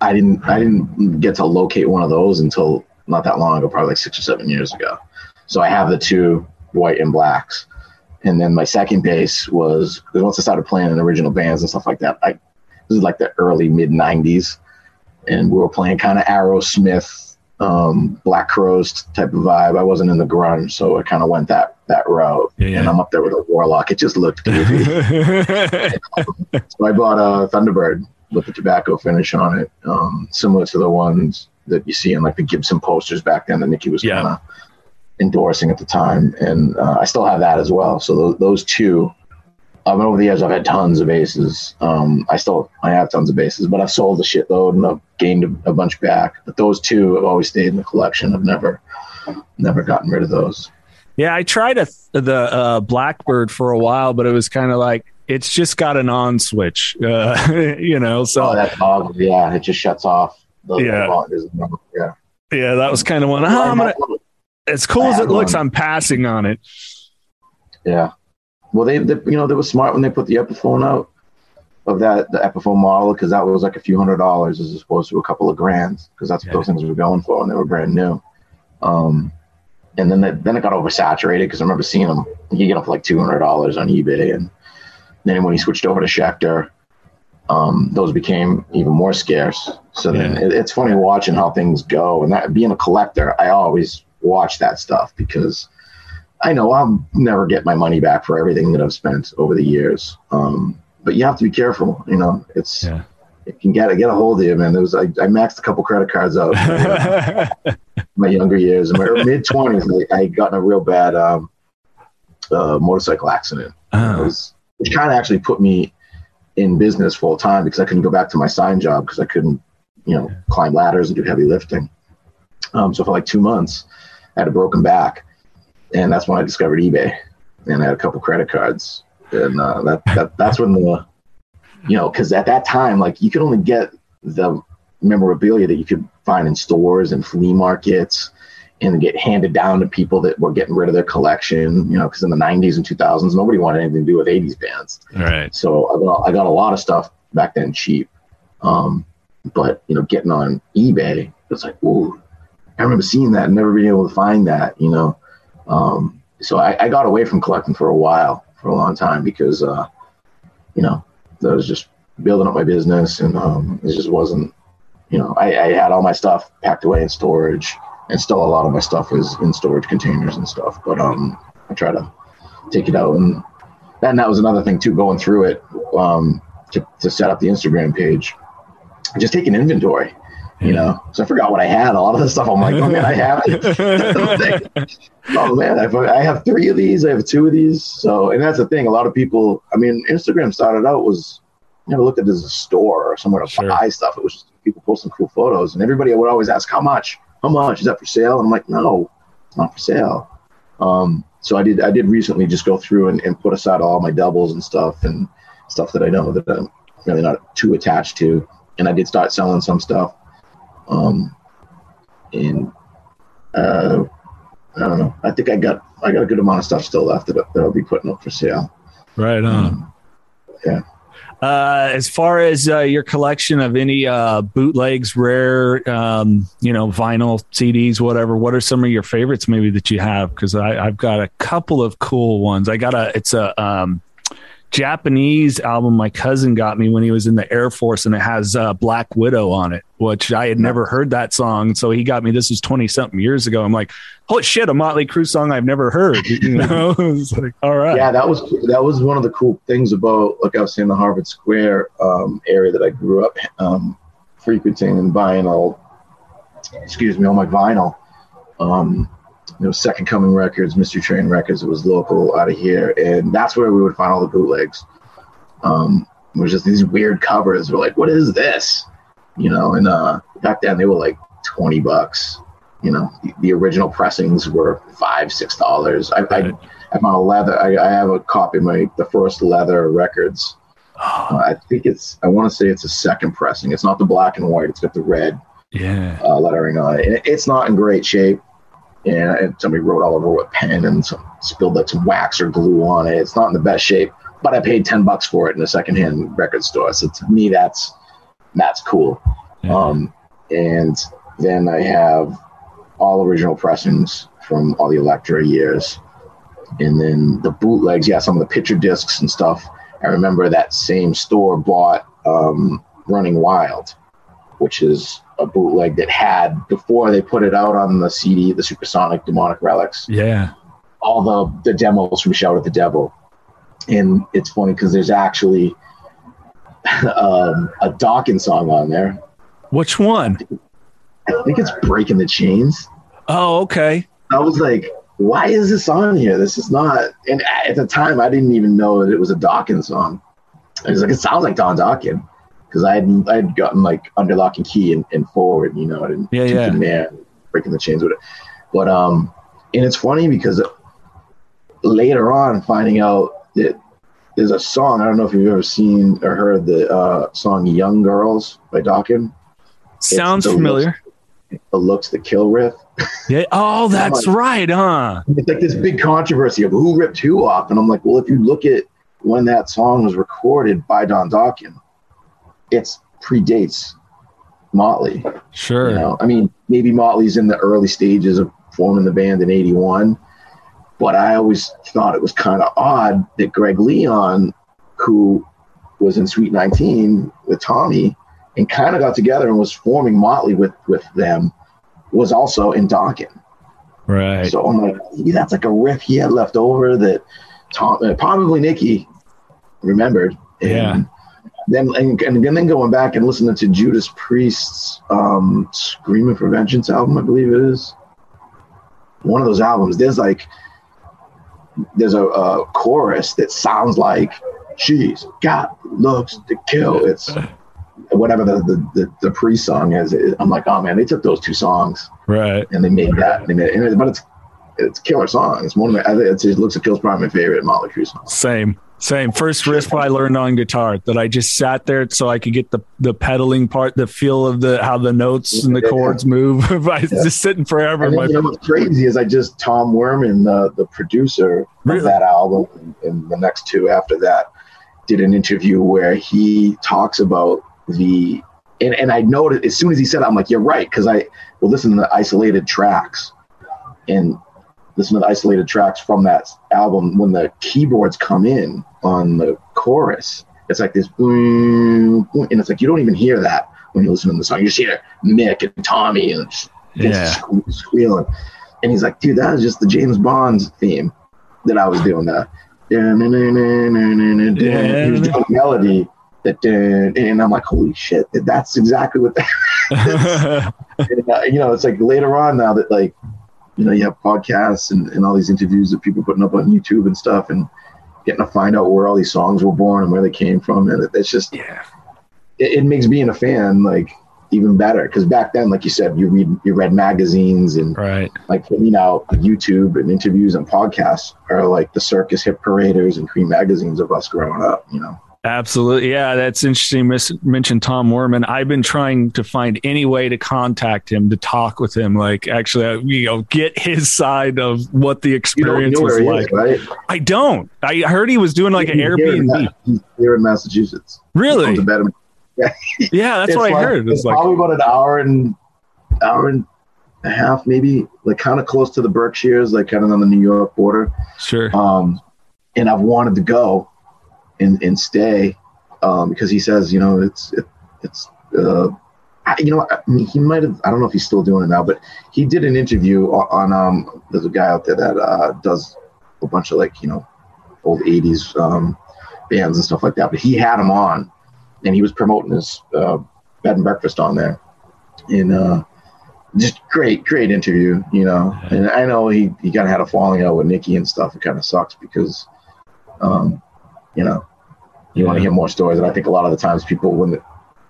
I didn't I didn't get to locate one of those until not that long ago, probably like six or seven years ago. So I have the two white and blacks. And then my second bass was once I started playing in original bands and stuff like that, I this is like the early mid '90s, and we were playing kind of Aerosmith, um, Black Crowes type of vibe. I wasn't in the grunge, so I kind of went that that route. Yeah, yeah. And I'm up there with a Warlock. It just looked (laughs) goofy. so I bought a Thunderbird with the tobacco finish on it, um, similar to the ones that you see in like the Gibson posters back then that Nikki was yeah. kind of endorsing at the time. And uh, I still have that as well. So those, those two, Mean, over the years, I've had tons of basses. Um, I still, I have tons of basses, but I've sold a shitload and I've gained a, a bunch back. But those two have always stayed in the collection. I've never, never gotten rid of those. Yeah, I tried a, the uh, Blackbird for a while, but it was kind of like it's just got an on switch, (laughs) uh, you know. So oh, that's. Yeah, it just shuts off. The, yeah. yeah, yeah, that was kind of one. Oh, gonna, as cool as it looks, one. I'm passing on it. Yeah, well, they, they, you know, they were smart when they put the Epiphone out of that the Epiphone model because that was like a few hundred dollars as opposed to a couple of grands because that's what yeah. those things were going for and they were brand new. Um, and then then it got oversaturated because I remember seeing them. You get them for like two hundred dollars on eBay, and then when he switched over to Schecter, um, those became even more scarce. So yeah. then it, it's funny watching how things go. And that being a collector, I always watch that stuff because I know I'll never get my money back for everything that I've spent over the years. Um, but you have to be careful. You know, it's yeah. it can get get a hold of you, man. There was I, I maxed a couple credit cards out. (laughs) my younger years, in my mid twenties, I, I got in a real bad um, uh, motorcycle accident. Oh. Was, which kind of actually put me in business full time because I couldn't go back to my sign job because I couldn't, you know, climb ladders and do heavy lifting. Um, so for like two months, I had a broken back, and that's when I discovered eBay, and I had a couple credit cards, and uh, that, that that's when the, you know, because at that time, like you could only get the memorabilia that you could find in stores and flea markets and get handed down to people that were getting rid of their collection, you know, because in the 90s and 2000s, nobody wanted anything to do with 80s bands. Right. So I got, I got a lot of stuff back then cheap. Um, but, you know, getting on eBay, it's like, ooh, I remember seeing that and never being able to find that, you know. Um, so I, I, got away from collecting for a while, for a long time, because, uh, you know, I was just building up my business and um, it just wasn't, you know, I, I had all my stuff packed away in storage and still a lot of my stuff is in storage containers and stuff. But um, I try to take it out, and and that was another thing too. Going through it um, to to set up the Instagram page, just taking inventory. You know, so I forgot what I had. A lot of the stuff I'm like, oh man, I have it. (laughs) oh man, I've, I have three of these. I have two of these. So, and that's the thing. A lot of people. I mean, Instagram started out was never looked at it as a store or somewhere to sure. buy stuff. It was just people posting cool photos, and everybody would always ask how much how much is that for sale? And I'm like, no, it's not for sale. Um, so I did I did recently just go through and, and put aside all my doubles and stuff and stuff that I know that I'm really not too attached to. And I did start selling some stuff. Um, and uh, I don't know. I think I got I got a good amount of stuff still left that, that I'll be putting up for sale. Right on. Um, yeah. Uh, as far as uh, your collection of any uh, bootlegs, rare, um, you know, vinyl CDs, whatever, what are some of your favorites maybe that you have? Because I've got a couple of cool ones. I got a, it's a, um, Japanese album my cousin got me when he was in the Air Force, and it has uh, Black Widow on it, which I had never heard that song. So he got me. This was twenty something years ago. I'm like, holy shit, a Motley Crue song I've never heard. (laughs) You know, (laughs) (laughs) it's like, all right. Yeah, that was that was one of the cool things about, like I was saying, the Harvard Square um, area that I grew up um, frequenting and buying all, excuse me, all my vinyl. Um, you know, Second Coming Records, Mystery Train Records. It was local out of here, and that's where we would find all the bootlegs. Um, it was just these weird covers. We're like, what is this? You know, and uh, back then they were like twenty bucks, You know, the, the original pressings were five, six dollars. I. I, I'm on a leather. I, I have a copy of my the first Leathur Records. (gasps) Uh, I think it's. I want to say it's a second pressing. It's not the black and white. It's got the red Yeah. uh, lettering on it. And it's not in great shape. And, somebody wrote all over with pen and some, spilled like some wax or glue on it. It's not in the best shape, but I paid ten bucks for it in a secondhand record store. So to me, that's that's cool. Yeah. Um, and then I have all original pressings from all the Elektra years. And then the bootlegs, yeah, some of the picture discs and stuff. I remember that same store bought um, Running Wild, which is a bootleg that had, before they put it out on the CD, the Supersonic Demonic Relics, yeah. all the, the demos from Shout at the Devil. And it's funny because there's actually (laughs) um, a Dokken song on there. Which one? I think it's Breaking the Chains. Oh, okay. I was like, why is this on here? This is not. And at the time, I didn't even know that it was a Dokken song. I was like, it sounds like Don Dokken because I had I had gotten like under lock and key and, and forward, you know, and Yeah, yeah. Nail, breaking the chains with it. But um, and it's funny because later on, finding out that there's a song. I don't know if you've ever seen or heard the uh, song "Young Girls" by Dokken. Sounds the familiar. The looks that kill riff. (laughs) Yeah. Oh, that's right, huh? it's like this big controversy of who ripped who off. And I'm like, well, if you look at when that song was recorded by Don Dokken, it's predates Motley. Sure. You know, I mean, maybe Motley's in the early stages of forming the band in '81, but I always thought it was kind of odd that Greg Leon, who was in Suite 19 with Tommy, and kind of got together and was forming Motley with with them, was also in Dokken. Right. So I'm like, maybe that's like a riff he had left over that Tom, uh, probably Nikki remembered. And Yeah. Then and, and then going back and listening to Judas Priest's um, "Screaming for Vengeance" album, I believe it is one of those albums. There's like there's a, a chorus that sounds like "She's got looks to kill." It's whatever the the, the, the Priest song is. I'm like, oh man, they took those two songs Right. and they made that. They made, it, but it's it's killer song. It's one of my. I think it's, it looks a kill's probably my favorite Motley Crue song. Same. Same. First riff I learned on guitar that I just sat there so I could get the the pedaling part, the feel of the how the notes and the Yeah. chords move. (laughs) I was just sitting forever. And then, my you know what's crazy is I just Tom Werman, the the producer Really? of that album, and, and the next two after that, did an interview where he talks about the and, and I noted as soon as he said it, I'm like, you're right, because I well listen to the isolated tracks and listen to the isolated tracks from that album when the keyboards come in on the chorus. It's like this boom, boom, and it's like you don't even hear that when you listen to the song. You just hear Mick and Tommy and just Yeah. sque- squealing. And he's like, dude, that is just the James Bond theme that I was doing that. He was doing a melody that, and I'm like, holy shit, that's exactly what that. (laughs) (laughs) and, uh, you know, it's like later on now that like, you know, you have podcasts and, and all these interviews that people putting up on YouTube and stuff, and getting to find out where all these songs were born and where they came from, and it, it's just yeah. it, it makes being a fan like even better because back then, like you said, you read you read magazines and Right. like for me now, YouTube and interviews and podcasts are like the circus hit paraders and Creem magazines of us growing up. You know, Absolutely. Yeah, that's interesting. Miss mentioned Tom Werman. I've been trying to find any way to contact him to talk with him. Like, actually, uh, you know, get his side of what the experience was like. is, right? I don't. I heard he was doing like an He's here in Airbnb. Here in Massachusetts. Really? owns a bed in- (laughs) Yeah, that's what I heard. It's It's like, probably about an hour and hour and a half, maybe, like kind of close to the Berkshires, like kind of on the New York border. sure. Um, and I've wanted to go and and stay um, because he says, you know, it's it, it's uh, I, you know, I mean, he might have. I don't know if he's still doing it now, but he did an interview on. on um, there's a guy out there that uh, does a bunch of like you know old '80s um, bands and stuff like that. But he had him on, and he was promoting his uh, bed and breakfast on there, and uh, just great, great interview. You know, and I know he he kind of had a falling out with Nikki and stuff. It kind of sucks because, um, you know, you want to hear more stories, and I think a lot of the times people when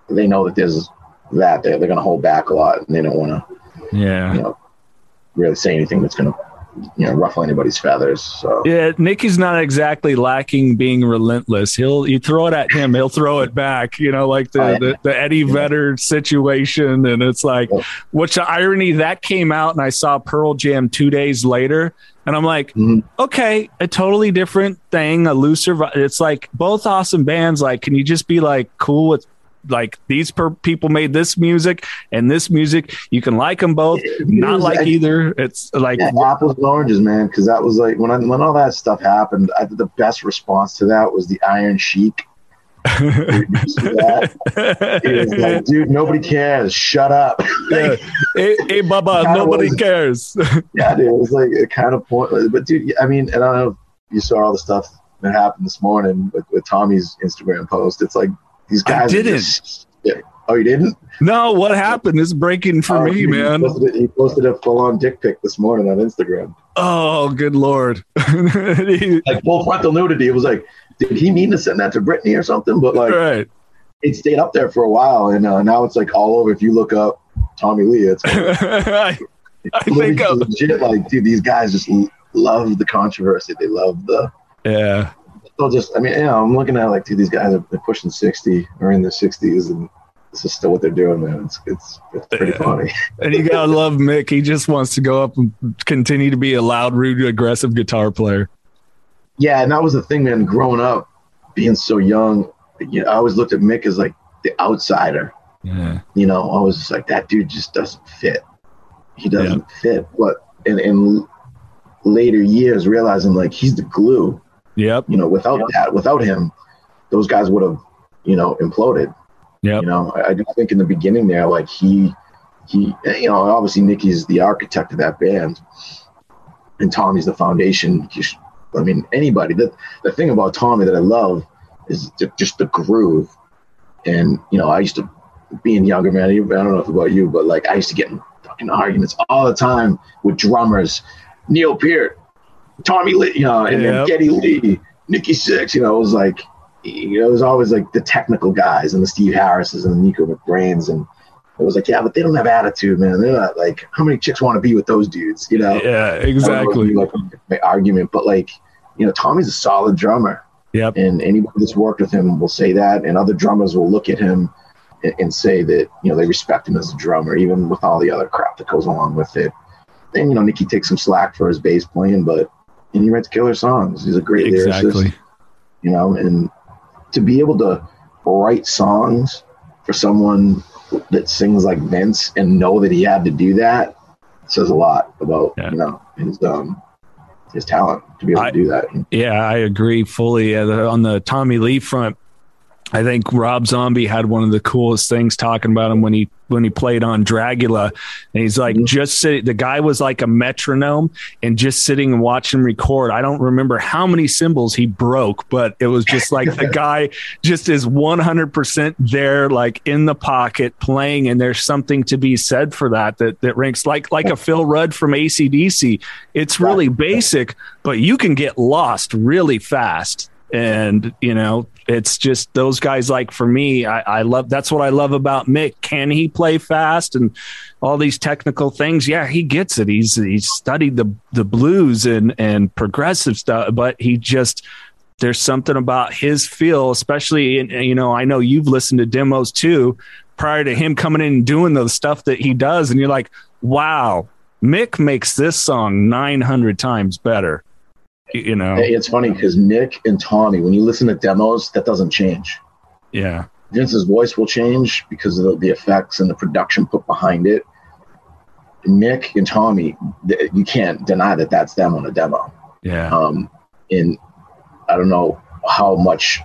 they know that there's that they're, they're going to hold back a lot, and they don't want to Yeah. you know really say anything that's going to you know ruffle anybody's feathers. So yeah, Nikki's not exactly lacking being relentless. He'll you throw it at him, he'll throw it back. You know, like the the, the, Eddie Vedder situation, and it's like, yeah. which irony that came out, and I saw Pearl Jam two days later. And I'm like, mm-hmm. okay, a totally different thing, a looser. It's like both awesome bands. Like, can you just be like cool with like these per- people made this music and this music. You can like them both, not like I, either. It's like yeah, apples and oranges, man. Because that was like when I, when all that stuff happened. I, the best response to that was the Iron Sheik. it like, (laughs) dude, nobody cares. Shut up. (laughs) like, hey, hey, Baba, nobody was, cares. (laughs) yeah, dude, it was like a kind of point. But dude, I mean, and I don't know if you saw all the stuff that happened this morning with, with Tommy's Instagram post. It's like these guys I didn't. Just, yeah. Oh, you didn't? No, what happened? This is breaking for oh, me, he man. Posted, he posted a full-on dick pic this morning on Instagram. Oh, good lord! (laughs) like full frontal nudity. It was like, did he mean to send that to Brittany or something? But like, right. it stayed up there for a while, and uh, now it's like all over. If you look up Tommy Lee, it's (laughs) like, I, I think legit. Like, dude, these guys just love the controversy. They love the yeah just, I mean, you know, I'm looking at like, dude, these guys are they're pushing 60 or in their 60s, and this is still what they're doing, man. It's it's, it's pretty yeah. funny. (laughs) and you gotta love Mick. He just wants to go up and continue to be a loud, rude, aggressive guitar player. Yeah, and that was the thing, man. Growing up, being so young, you know, I always looked at Mick as like the outsider. Yeah. You know, I was just like, that dude just doesn't fit. He doesn't yeah. fit. But in, in later years, realizing like he's the glue Yep. You know, without yep. that, without him, those guys would have, you know, imploded. Yeah. You know, I, I do think in the beginning there, like he, he, you know, obviously Nikki's the architect of that band, and Tommy's the foundation. I mean, anybody. The the thing about Tommy that I love is just the groove. And you know, I used to being younger, man. I don't know if about you, but like I used to get in fucking arguments all the time with drummers. Neil Peart, Tommy Lee, you know, and yep. then Geddy Lee, Nikki Sixx, you know, it was like, you know, it was always like the technical guys and the Steve Harrises and the Nicko McBrains. And it was like, yeah, but they don't have attitude, man. They're not like, how many chicks want to be with those dudes, you know? Yeah, exactly. Like my argument, but like, you know, Tommy's a solid drummer. Yep. And anybody that's worked with him will say that. And other drummers will look at him and, and say that, you know, they respect him as a drummer, even with all the other crap that goes along with it. And, you know, Nikki takes some slack for his bass playing, but and he writes killer songs. He's a great exactly. lyricist, you know, and to be able to write songs for someone that sings like Vince and know that he had to do that says a lot about yeah. you know his um his talent to be able I, to do that. Yeah, I agree fully. Uh, on the Tommy Lee front, I think Rob Zombie had one of the coolest things talking about him when he when he played on Dragula, and he's like mm-hmm. just sitting. The guy was like a metronome, and just sitting and watching record. I don't remember how many cymbals he broke, but it was just like the (laughs) guy just is one hundred percent there, like in the pocket playing. And there's something to be said for that. That that ranks like like a Phil Rudd from ACDC. It's really basic, but you can get lost really fast and you know it's just those guys like for me I, I, love that's what i love about mick. Can he play fast and all these technical things? Yeah he gets it. He's he's studied the the blues and and progressive stuff but he just there's something about his feel especially in, you know i know you've listened to demos too prior to him coming in and doing the stuff that he does and you're like wow mick makes this song 900 times better you know. It's funny because nick and tommy when you listen to demos that doesn't change. Yeah. Vince's voice will change because of the, the effects and the production put behind it. Nick and tommy you can't deny that that's them on a demo. Yeah. Um and i don't know how much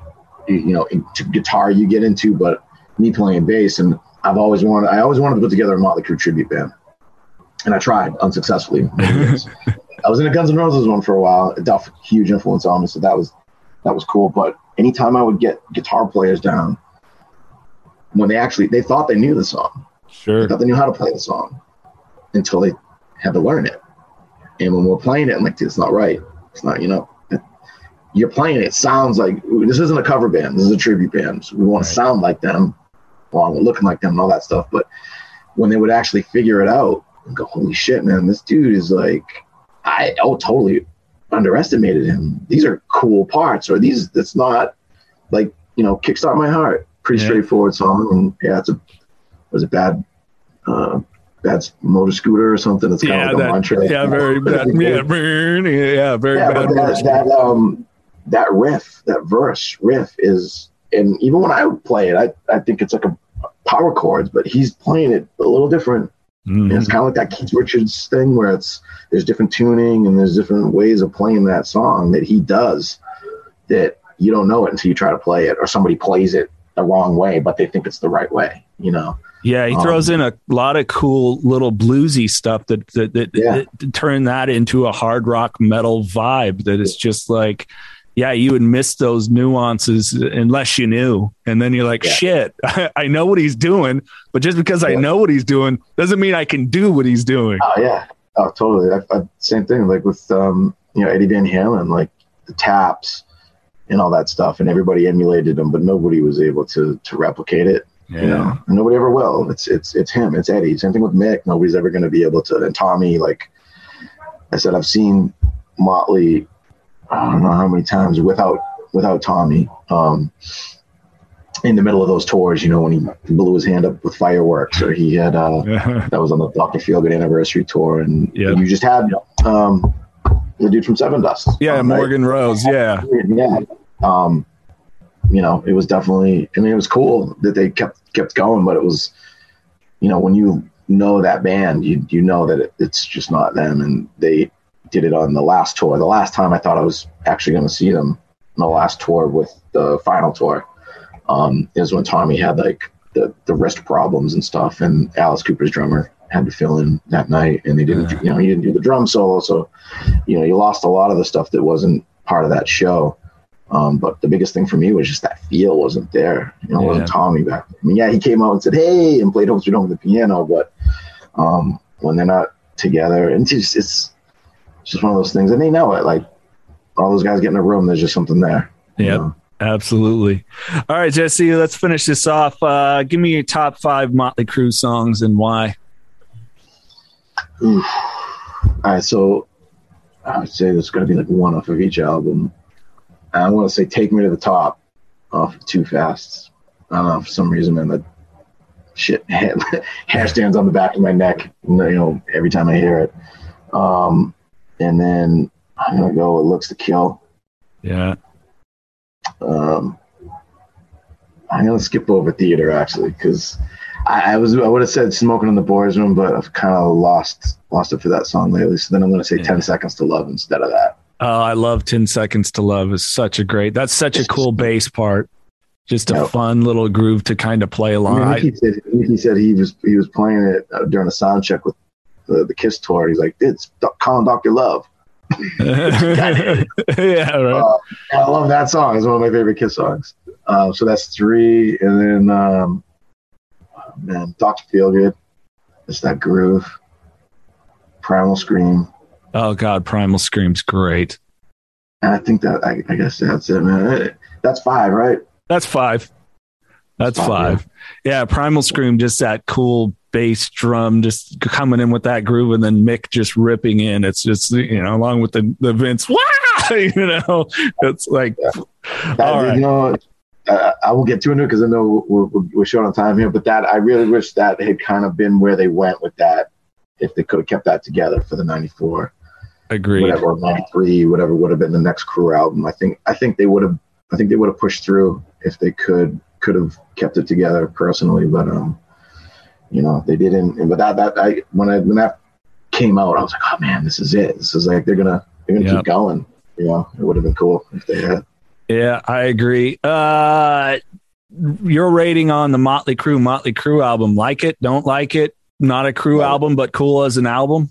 you know guitar you get into but me playing bass and i've always wanted i always wanted to put together a motley crue tribute band. And i tried unsuccessfully (laughs) I was in a Guns N' Roses one for a while. Duff, huge influence on me, so that was that was cool. But anytime I would get guitar players down, when they actually they thought they knew the song, sure, they thought they knew how to play the song until they had to learn it. And when we're playing it, I'm like, it's not right. It's not, you know, you're playing it. sounds like this isn't a cover band. This is a tribute band. So we want right. to sound like them, along with looking like them and all that stuff. But when they would actually figure it out, and go, holy shit, man, this dude is like, I oh totally underestimated him. These are cool parts, or these that's not like you know, kickstart my heart. Pretty yeah. straightforward song, and yeah, it's a was it bad, uh, bad motor scooter or something. It's kind yeah, of like that, a mantra. Yeah, very (laughs) bad. yeah, yeah, very yeah, bad. That, that, um, that riff, that verse riff is, and even when I play it, I I think it's like a power chords, but he's playing it a little different. Mm-hmm. It's kind of like that Keith Richards thing where it's there's different tuning and there's different ways of playing that song that he does that you don't know it until you try to play it or somebody plays it the wrong way, but they think it's the right way, you know? Yeah, he throws um, in a lot of cool little bluesy stuff that that, that, yeah. that turn that into a hard rock metal vibe that is just like yeah, you would miss those nuances unless you knew. And then you're like, yeah. shit, I, (laughs) I, know what he's doing, but just because yeah. I know what he's doing doesn't mean I can do what he's doing. Oh yeah. Oh, totally. I, I, same thing. Like with, um, you know, Eddie Van Halen, like the taps and all that stuff and everybody emulated him, but nobody was able to, to replicate it. Yeah. You know, and nobody ever will. It's, it's, it's him. It's Eddie. Same thing with Mick. Nobody's ever going to be able to, and Tommy, like I said, I've seen Motley I don't know how many times without without Tommy. Um, in the middle of those tours, you know, when he blew his hand up with fireworks, or he had uh, (laughs) that was on the Doctor Feelgood anniversary tour, and yep. you just had um, the dude from Sevendust. Yeah, um, Morgan right? Rose. Yeah, yeah. Um, you know, it was definitely. I mean, it was cool that they kept kept going, but it was, you know, when you know that band, you you know that it, it's just not them, and they did it on the last tour. The last time I thought I was actually going to see them on the last tour with the final tour um, is when Tommy had like the, the wrist problems and stuff, and Alice Cooper's drummer had to fill in that night, and they didn't, yeah. you know, he didn't do the drum solo, so you know, you lost a lot of the stuff that wasn't part of that show. Um, but the biggest thing for me was just that feel wasn't there. You know, yeah. wasn't Tommy back. I mean, yeah, he came out and said, "Hey," and played "Home Sweet Home" with the piano, but um, when they're not together, and it's just, it's it's just one of those things, and they know it. Like all those guys get in a room, there's just something there. Yeah. Absolutely. All right, Jesse, let's finish this off. Uh, give me your top five Motley Crue songs and why. Oof. All right, so I would say there's going to be like one off of each album. I want to say "Take Me to the Top" off of Too Fast. I don't know for some reason, man. That shit (laughs) hair stands on the back of my neck. You know, every time I hear it. Um, and then I'm gonna go with looks to kill. Yeah. Um, I'm gonna skip over theater actually because I, I, was I would have said smoking in the boys room, but I've kind of lost lost it for that song lately. So then I'm gonna say yeah. Ten Seconds to Love instead of that. Oh, I love Ten Seconds to Love. is such a great. That's such a cool bass part. Just a fun little groove to kind of play along. I mean, he, said, he said he was he was playing it uh, during a sound check with the, the Kiss tour. He's like, it's calling Doctor Love. (laughs) yeah, right. Uh, I love that song. It's one of my favorite Kiss songs. Uh, so that's three, and then um, man, Doctor Feelgood. It's that groove. Primal Scream. Oh God, Primal Scream's great. And I think that I, I guess that's it, man. That's five, right? That's five. That's five. five. Yeah. yeah, Primal Scream, just that cool bass drum just coming in with that groove and then Mick just ripping in. It's just, you know, along with the, the Vince, Wah! (laughs) you know, it's like, yeah. that, you know, uh, I will get to it because I know we're, we're short on time here, but that I really wish that had kind of been where they went with that. If they could have kept that together for the 94. Agreed. Whatever, 93, whatever would have been the next crew album. I think, I think they would have, I think they would have pushed through if they could, could have kept it together personally, but, um, you know, they didn't. And but that that I when I when that came out, I was like, oh man, this is it. This is like they're gonna they're gonna yep. keep going. You know, it would have been cool if they had. Yeah, I agree. Uh, your rating on the Motley Crue Motley Crue album? Like it? Don't like it? Not a Crue yeah. album, but cool as an album.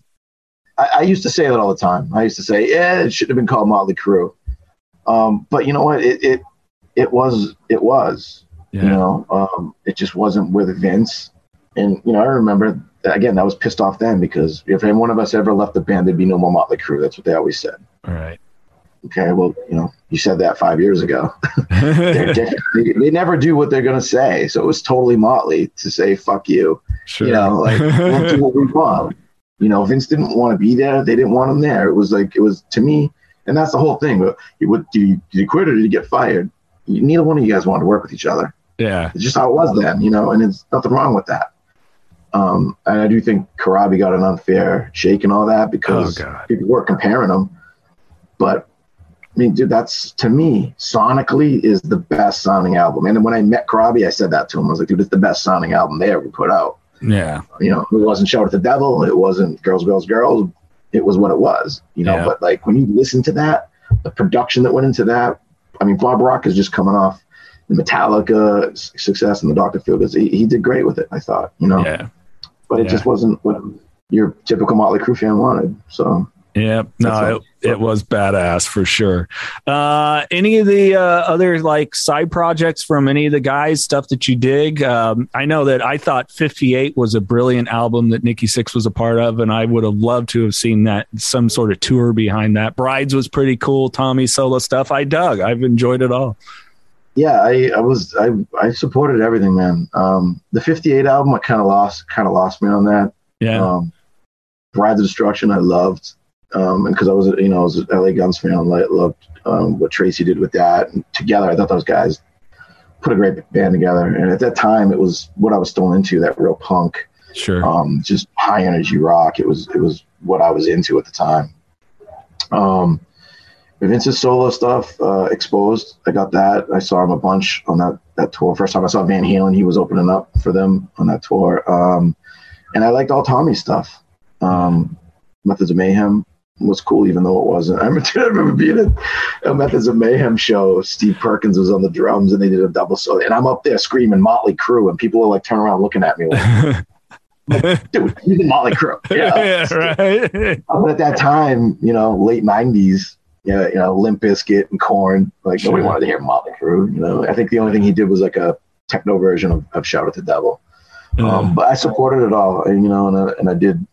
I, I, used to say that all the time. I used to say, yeah, it should have been called Motley Crue. Um, but you know what? It it it was it was. Yeah. You know, um, it just wasn't with Vince. And you know, I remember again that was pissed off then because if any one of us ever left the band, there'd be no more Motley Crue. That's what they always said. All right. Okay, well, you know, you said that five years ago. (laughs) they, (laughs) they, never do what they're going to say, so it was totally Motley to say "fuck you." Sure. You know, like we'll do what we want. You know, Vince didn't want to be there. They didn't want him there. It was like it was to me, and that's the whole thing. But what did you, did you quit or did you get fired? Neither one of you guys wanted to work with each other. Yeah, it's just how it was then. You know, and it's nothing wrong with that. Um, and I do think Corabi got an unfair shake and all that because oh, people were comparing them. But I mean, dude, that's to me sonically is the best sounding album. And when I met Corabi, I said that to him. I was like, dude, it's the best sounding album they ever put out. Yeah. You know, it wasn't Shout at the Devil. It wasn't Girls, Girls, Girls. It was what it was. You know, yeah. but like when you listen to that, the production that went into that. I mean, Bob Rock is just coming off the Metallica success and the Dr. Feelgood. He, he did great with it. I thought. You know. Yeah but it yeah. just wasn't what your typical Motley Crue fan wanted. So yeah, no, it, it, was badass for sure. Uh, any of the uh, other like side projects from any of the guys, stuff that you dig? Um, I know that I thought 58 was a brilliant album that Nikki Sixx was a part of, and I would have loved to have seen that some sort of tour behind that. Brides was pretty cool. Tommy solo stuff, I dug. I've enjoyed it all yeah, I, I was I I supported everything, man. Um, the '58 album, I kind of lost kind of lost me on that. Yeah. Um, Brides of Destruction, I loved, um, and because I was you know I was an LA Guns fan, I loved um, what Tracii did with that. And together, I thought those guys put a great band together. And at that time, it was what I was still into that real punk, sure, um, just high energy rock. It was it was what I was into at the time. Um, Vince's solo stuff, uh, Exposed, I got that. I saw him a bunch on that, that tour. First time I saw Van Halen, he was opening up for them on that tour. Um, and I liked all Tommy's stuff. Um, Methods of Mayhem was cool, even though it wasn't. (laughs) I remember, I remember being at a Methods of Mayhem show. Steve Perkins was on the drums and they did a double solo. And I'm up there screaming Motley Crue, and people are like turning around looking at me like, (laughs) like, dude, he's in Motley Crue. (laughs) Yeah, yeah right. But at that time, you know, late 90s, yeah, you know, Limp Bizkit and Korn. Like sure. nobody wanted to hear Motley Crue. You know, I think the only thing he did was like a techno version of, of Shout at the Devil. Um, but I supported it all, and, you know, and I, and I did,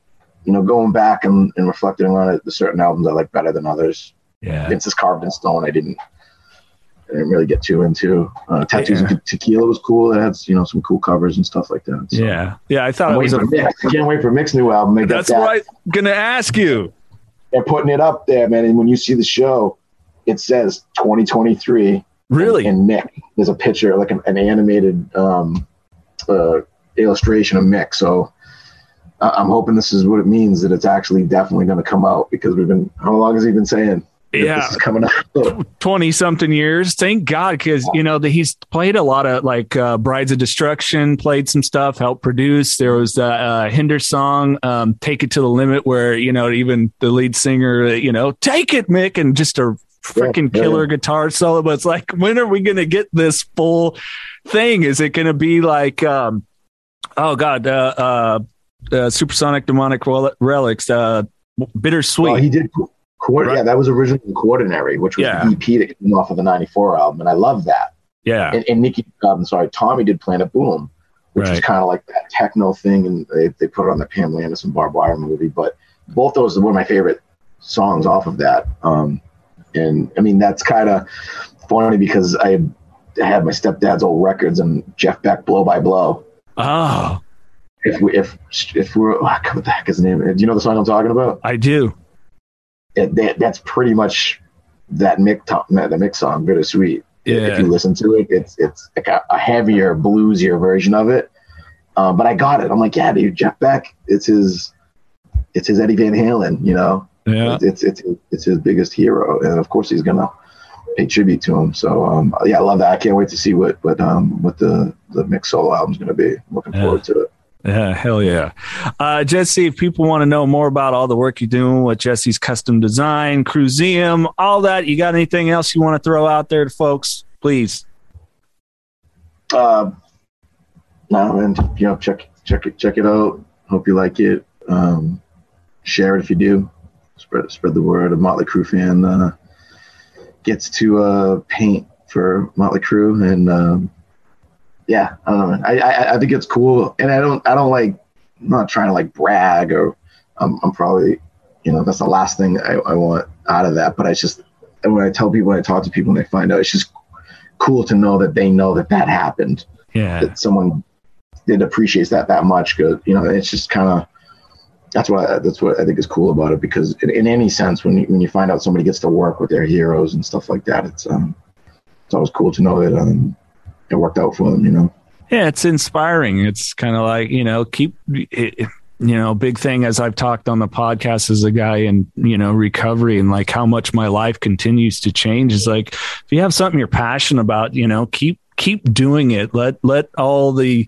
you know, going back and, and reflecting on it, the certain albums I like better than others. Yeah, Vince's Carved in Stone, I didn't, I didn't really get too into. Uh, Tattoos yeah. and Tequila was cool. It had you know some cool covers and stuff like that. So. Yeah, yeah, I thought I'm it was a mix. I can't wait for Mick's new album. That's that. what I'm gonna ask you they're putting it up there, man. And when you see the show, it says 2023. Really? And, and Mick, there's a picture, like an, an animated um, uh, illustration of Mick. So uh, I'm hoping this is what it means that it's actually definitely going to come out because we've been, how long has he been saying? Yeah. coming up. (laughs) 20 something years. Thank god because you know the, he's played a lot of like uh, brides of destruction played some stuff helped produce. There was a uh, hinder song um, take it to the limit where you know even the lead singer you know take it mick and just a freaking yeah, killer yeah. guitar solo. But it's like when are we gonna get this full thing? Is it gonna be like um, oh god uh, uh, uh supersonic demonic relics uh bittersweet. Well, he did right. Yeah, that was originally Quaternary, which was yeah. the EP that came off of the '94 album, and I love that. Yeah, and, and Nikki, um, sorry, Tommy did Planet Boom, which right. is kind of like that techno thing, and they, they put it on the Pamela Anderson barbed wire movie. But both those are one of my favorite songs off of that. Um, and I mean, that's kind of funny because I had my stepdad's old records and Jeff Beck, Blow by Blow. Oh. If we if if we're oh, what the heck is the name? Do you know the song I'm talking about? I do it, that, that's pretty much that Mick the Mick song, Bittersweet. Yeah. If you listen to it, it's it's like a, a heavier, bluesier version of it. Um, but I got it. I'm like, yeah, dude, Jeff Beck. It's his, it's his Eddie Van Halen. You know, yeah, it's it's it's his biggest hero, and of course he's gonna pay tribute to him. So um, yeah, I love that. I can't wait to see what what um what the the Mick solo album's gonna be. I'm looking yeah. forward to it. Yeah, hell yeah. Uh, Jesse, if people want to know more about all the work you're doing with Jesse's custom design, Cruiseum, all that, you got anything else you want to throw out there to folks, please? Uh, no, and you know, check check it check it out. Hope you like it. Um, share it if you do. Spread spread the word. A Motley Crue fan uh, gets to uh, paint for Motley Crue, and um, yeah, I don't know. I, I, I think it's cool, and I don't I don't like I'm not trying to like brag or I'm, I'm probably you know that's the last thing I, I want out of that. But I just when I tell people, when I talk to people, and they find out, it's just cool to know that they know that that happened. Yeah, that someone did appreciates that that much. Good, you know, it's just kind of that's what I, that's what I think is cool about it because in, in, any sense, when you, when you find out somebody gets to work with their heroes and stuff like that, it's um it's always cool to know that um it worked out for them. You know. Yeah, it's inspiring. It's kind of like you know keep. It, you know, big thing as I've talked on the podcast as a guy in, you know, recovery and like how much my life continues to change is like if you have something you're passionate about, you know, keep keep doing it. Let let all the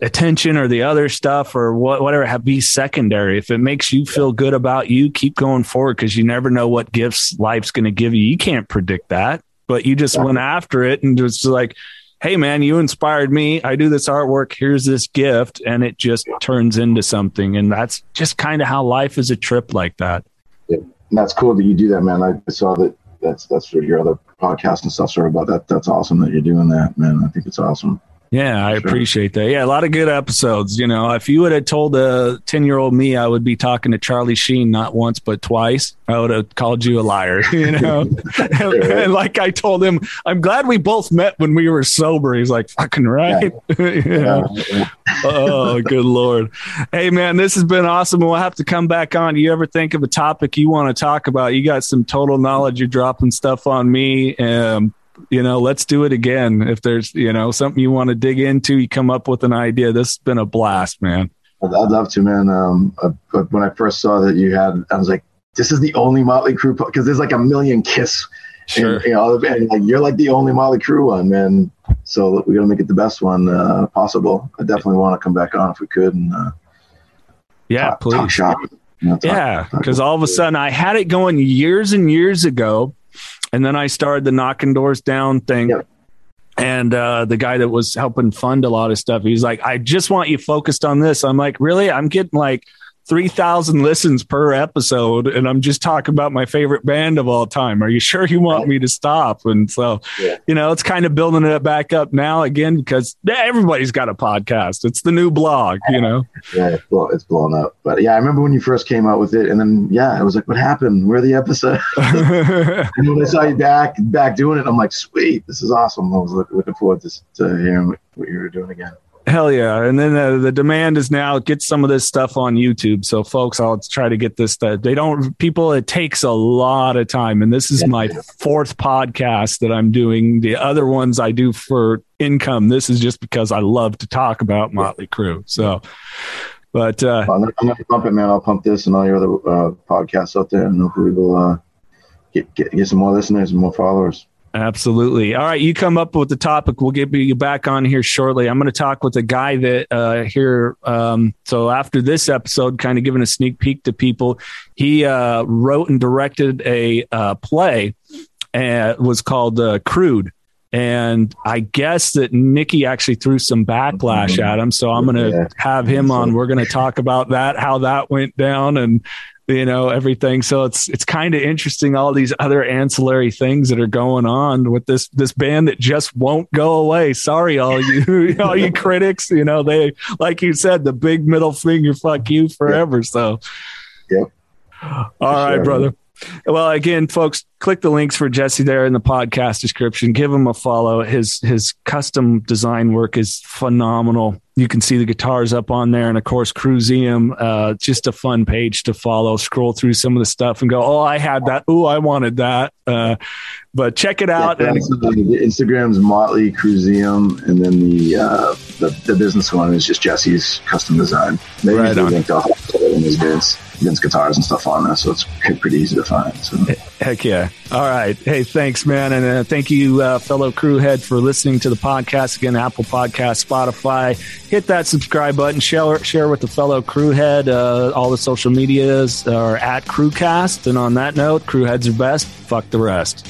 attention or the other stuff or what, whatever have be secondary. If it makes you feel good about you, keep going forward because you never know what gifts life's going to give you. You can't predict that, but you just went after it and just like, Hey man, you inspired me. I do this artwork. Here's this gift. And it just turns into something. And that's just kind of how life is a trip like that. Yeah. And that's cool that you do that, man. I saw that that's, that's your other podcast and stuff sort of about that. That's awesome that you're doing that, man. I think it's awesome. Yeah, I sure. appreciate that. Yeah, a lot of good episodes. You know, if you would have told a 10 year old me I would be talking to Charlie Sheen not once, but twice, I would have called you a liar, (laughs) you know? (laughs) and, and, like I told him, I'm glad we both met when we were sober. He's like, fucking right. Yeah. (laughs) oh, good Lord. Hey, man, this has been awesome. We'll have to come back on. You ever think of a topic you want to talk about? You got some total knowledge. You're dropping stuff on me. Um, you know, let's do it again. If there's, you know, something you want to dig into, you come up with an idea. This has been a blast, man. I'd love to, man. Um, uh, when I first saw that you had, I was like, this is the only Motley Crue because there's like a million Kiss. Sure. And, you know, and like, you're like the only Motley Crue one, man. So we got to make it the best one uh, possible. I definitely want to come back on if we could. And uh, yeah, talk, please. Talk shop. You know, talk, yeah, because all of a sudden I had it going years and years ago and then I started the knocking doors down thing. And uh, the guy that was helping fund a lot of stuff, he's like, I just want you focused on this. I'm like, really? I'm getting like 3,000 listens per episode, and I'm just talking about my favorite band of all time. Are you sure you want me to stop? And so, yeah. you know, it's kind of building it back up now again because everybody's got a podcast. It's the new blog, you know? Yeah, it's, blow, it's blown up. But yeah, I remember when you first came out with it, and then, yeah, I was like, what happened? Where are the episodes? (laughs) (laughs) and when I saw you back, back doing it, I'm like, sweet, this is awesome. I was looking forward to, to hearing what you were doing again. Hell yeah. And then uh, the demand is now get some of this stuff on YouTube. So folks, I'll try to get this stuff. They don't people it takes a lot of time and this is my fourth podcast that I'm doing. The other ones I do for income. This is just because I love to talk about Motley Crue. So but uh I'm going to pump it man. I'll pump this and all your other uh, podcasts out there and hopefully we'll uh, get, get get some more listeners and more followers. Absolutely. All right, you come up with the topic. We'll get you back on here shortly. I'm going to talk with a guy that uh, here. Um, so after this episode, kind of giving a sneak peek to people, he uh, wrote and directed a uh, play, and was called uh, Crude. And I guess that Nikki actually threw some backlash at him. So I'm going to have him on. We're going to talk about that, how that went down, and you know everything so it's it's kind of interesting all these other ancillary things that are going on with this this band that just won't go away sorry all you (laughs) all you critics you know they like you said the big middle finger fuck you forever yep. so yep all right sure. brother well, again, folks, click the links for Jesse there in the podcast description. Give him a follow. His his custom design work is phenomenal. You can see the guitars up on there, and of course, Cruiseum. Uh, just a fun page to follow. Scroll through some of the stuff and go, "Oh, I had that. Oh, I wanted that." Uh, but check it out. Yeah, and- the Instagram's Motley Cruiseum, and then the, uh, the the business one is just Jesse's custom design. Maybe right linked off in his Vince, Vince guitars and stuff on there, so it's pretty easy to find. So. Heck yeah! All right, hey, thanks, man, and uh, thank you, uh, fellow crewhead, for listening to the podcast again. Apple Podcast, Spotify. Hit that subscribe button. Share share with the fellow crewhead. Uh, all the social medias are at Crewcast. And on that note, crewheads are best. Fuck the rest.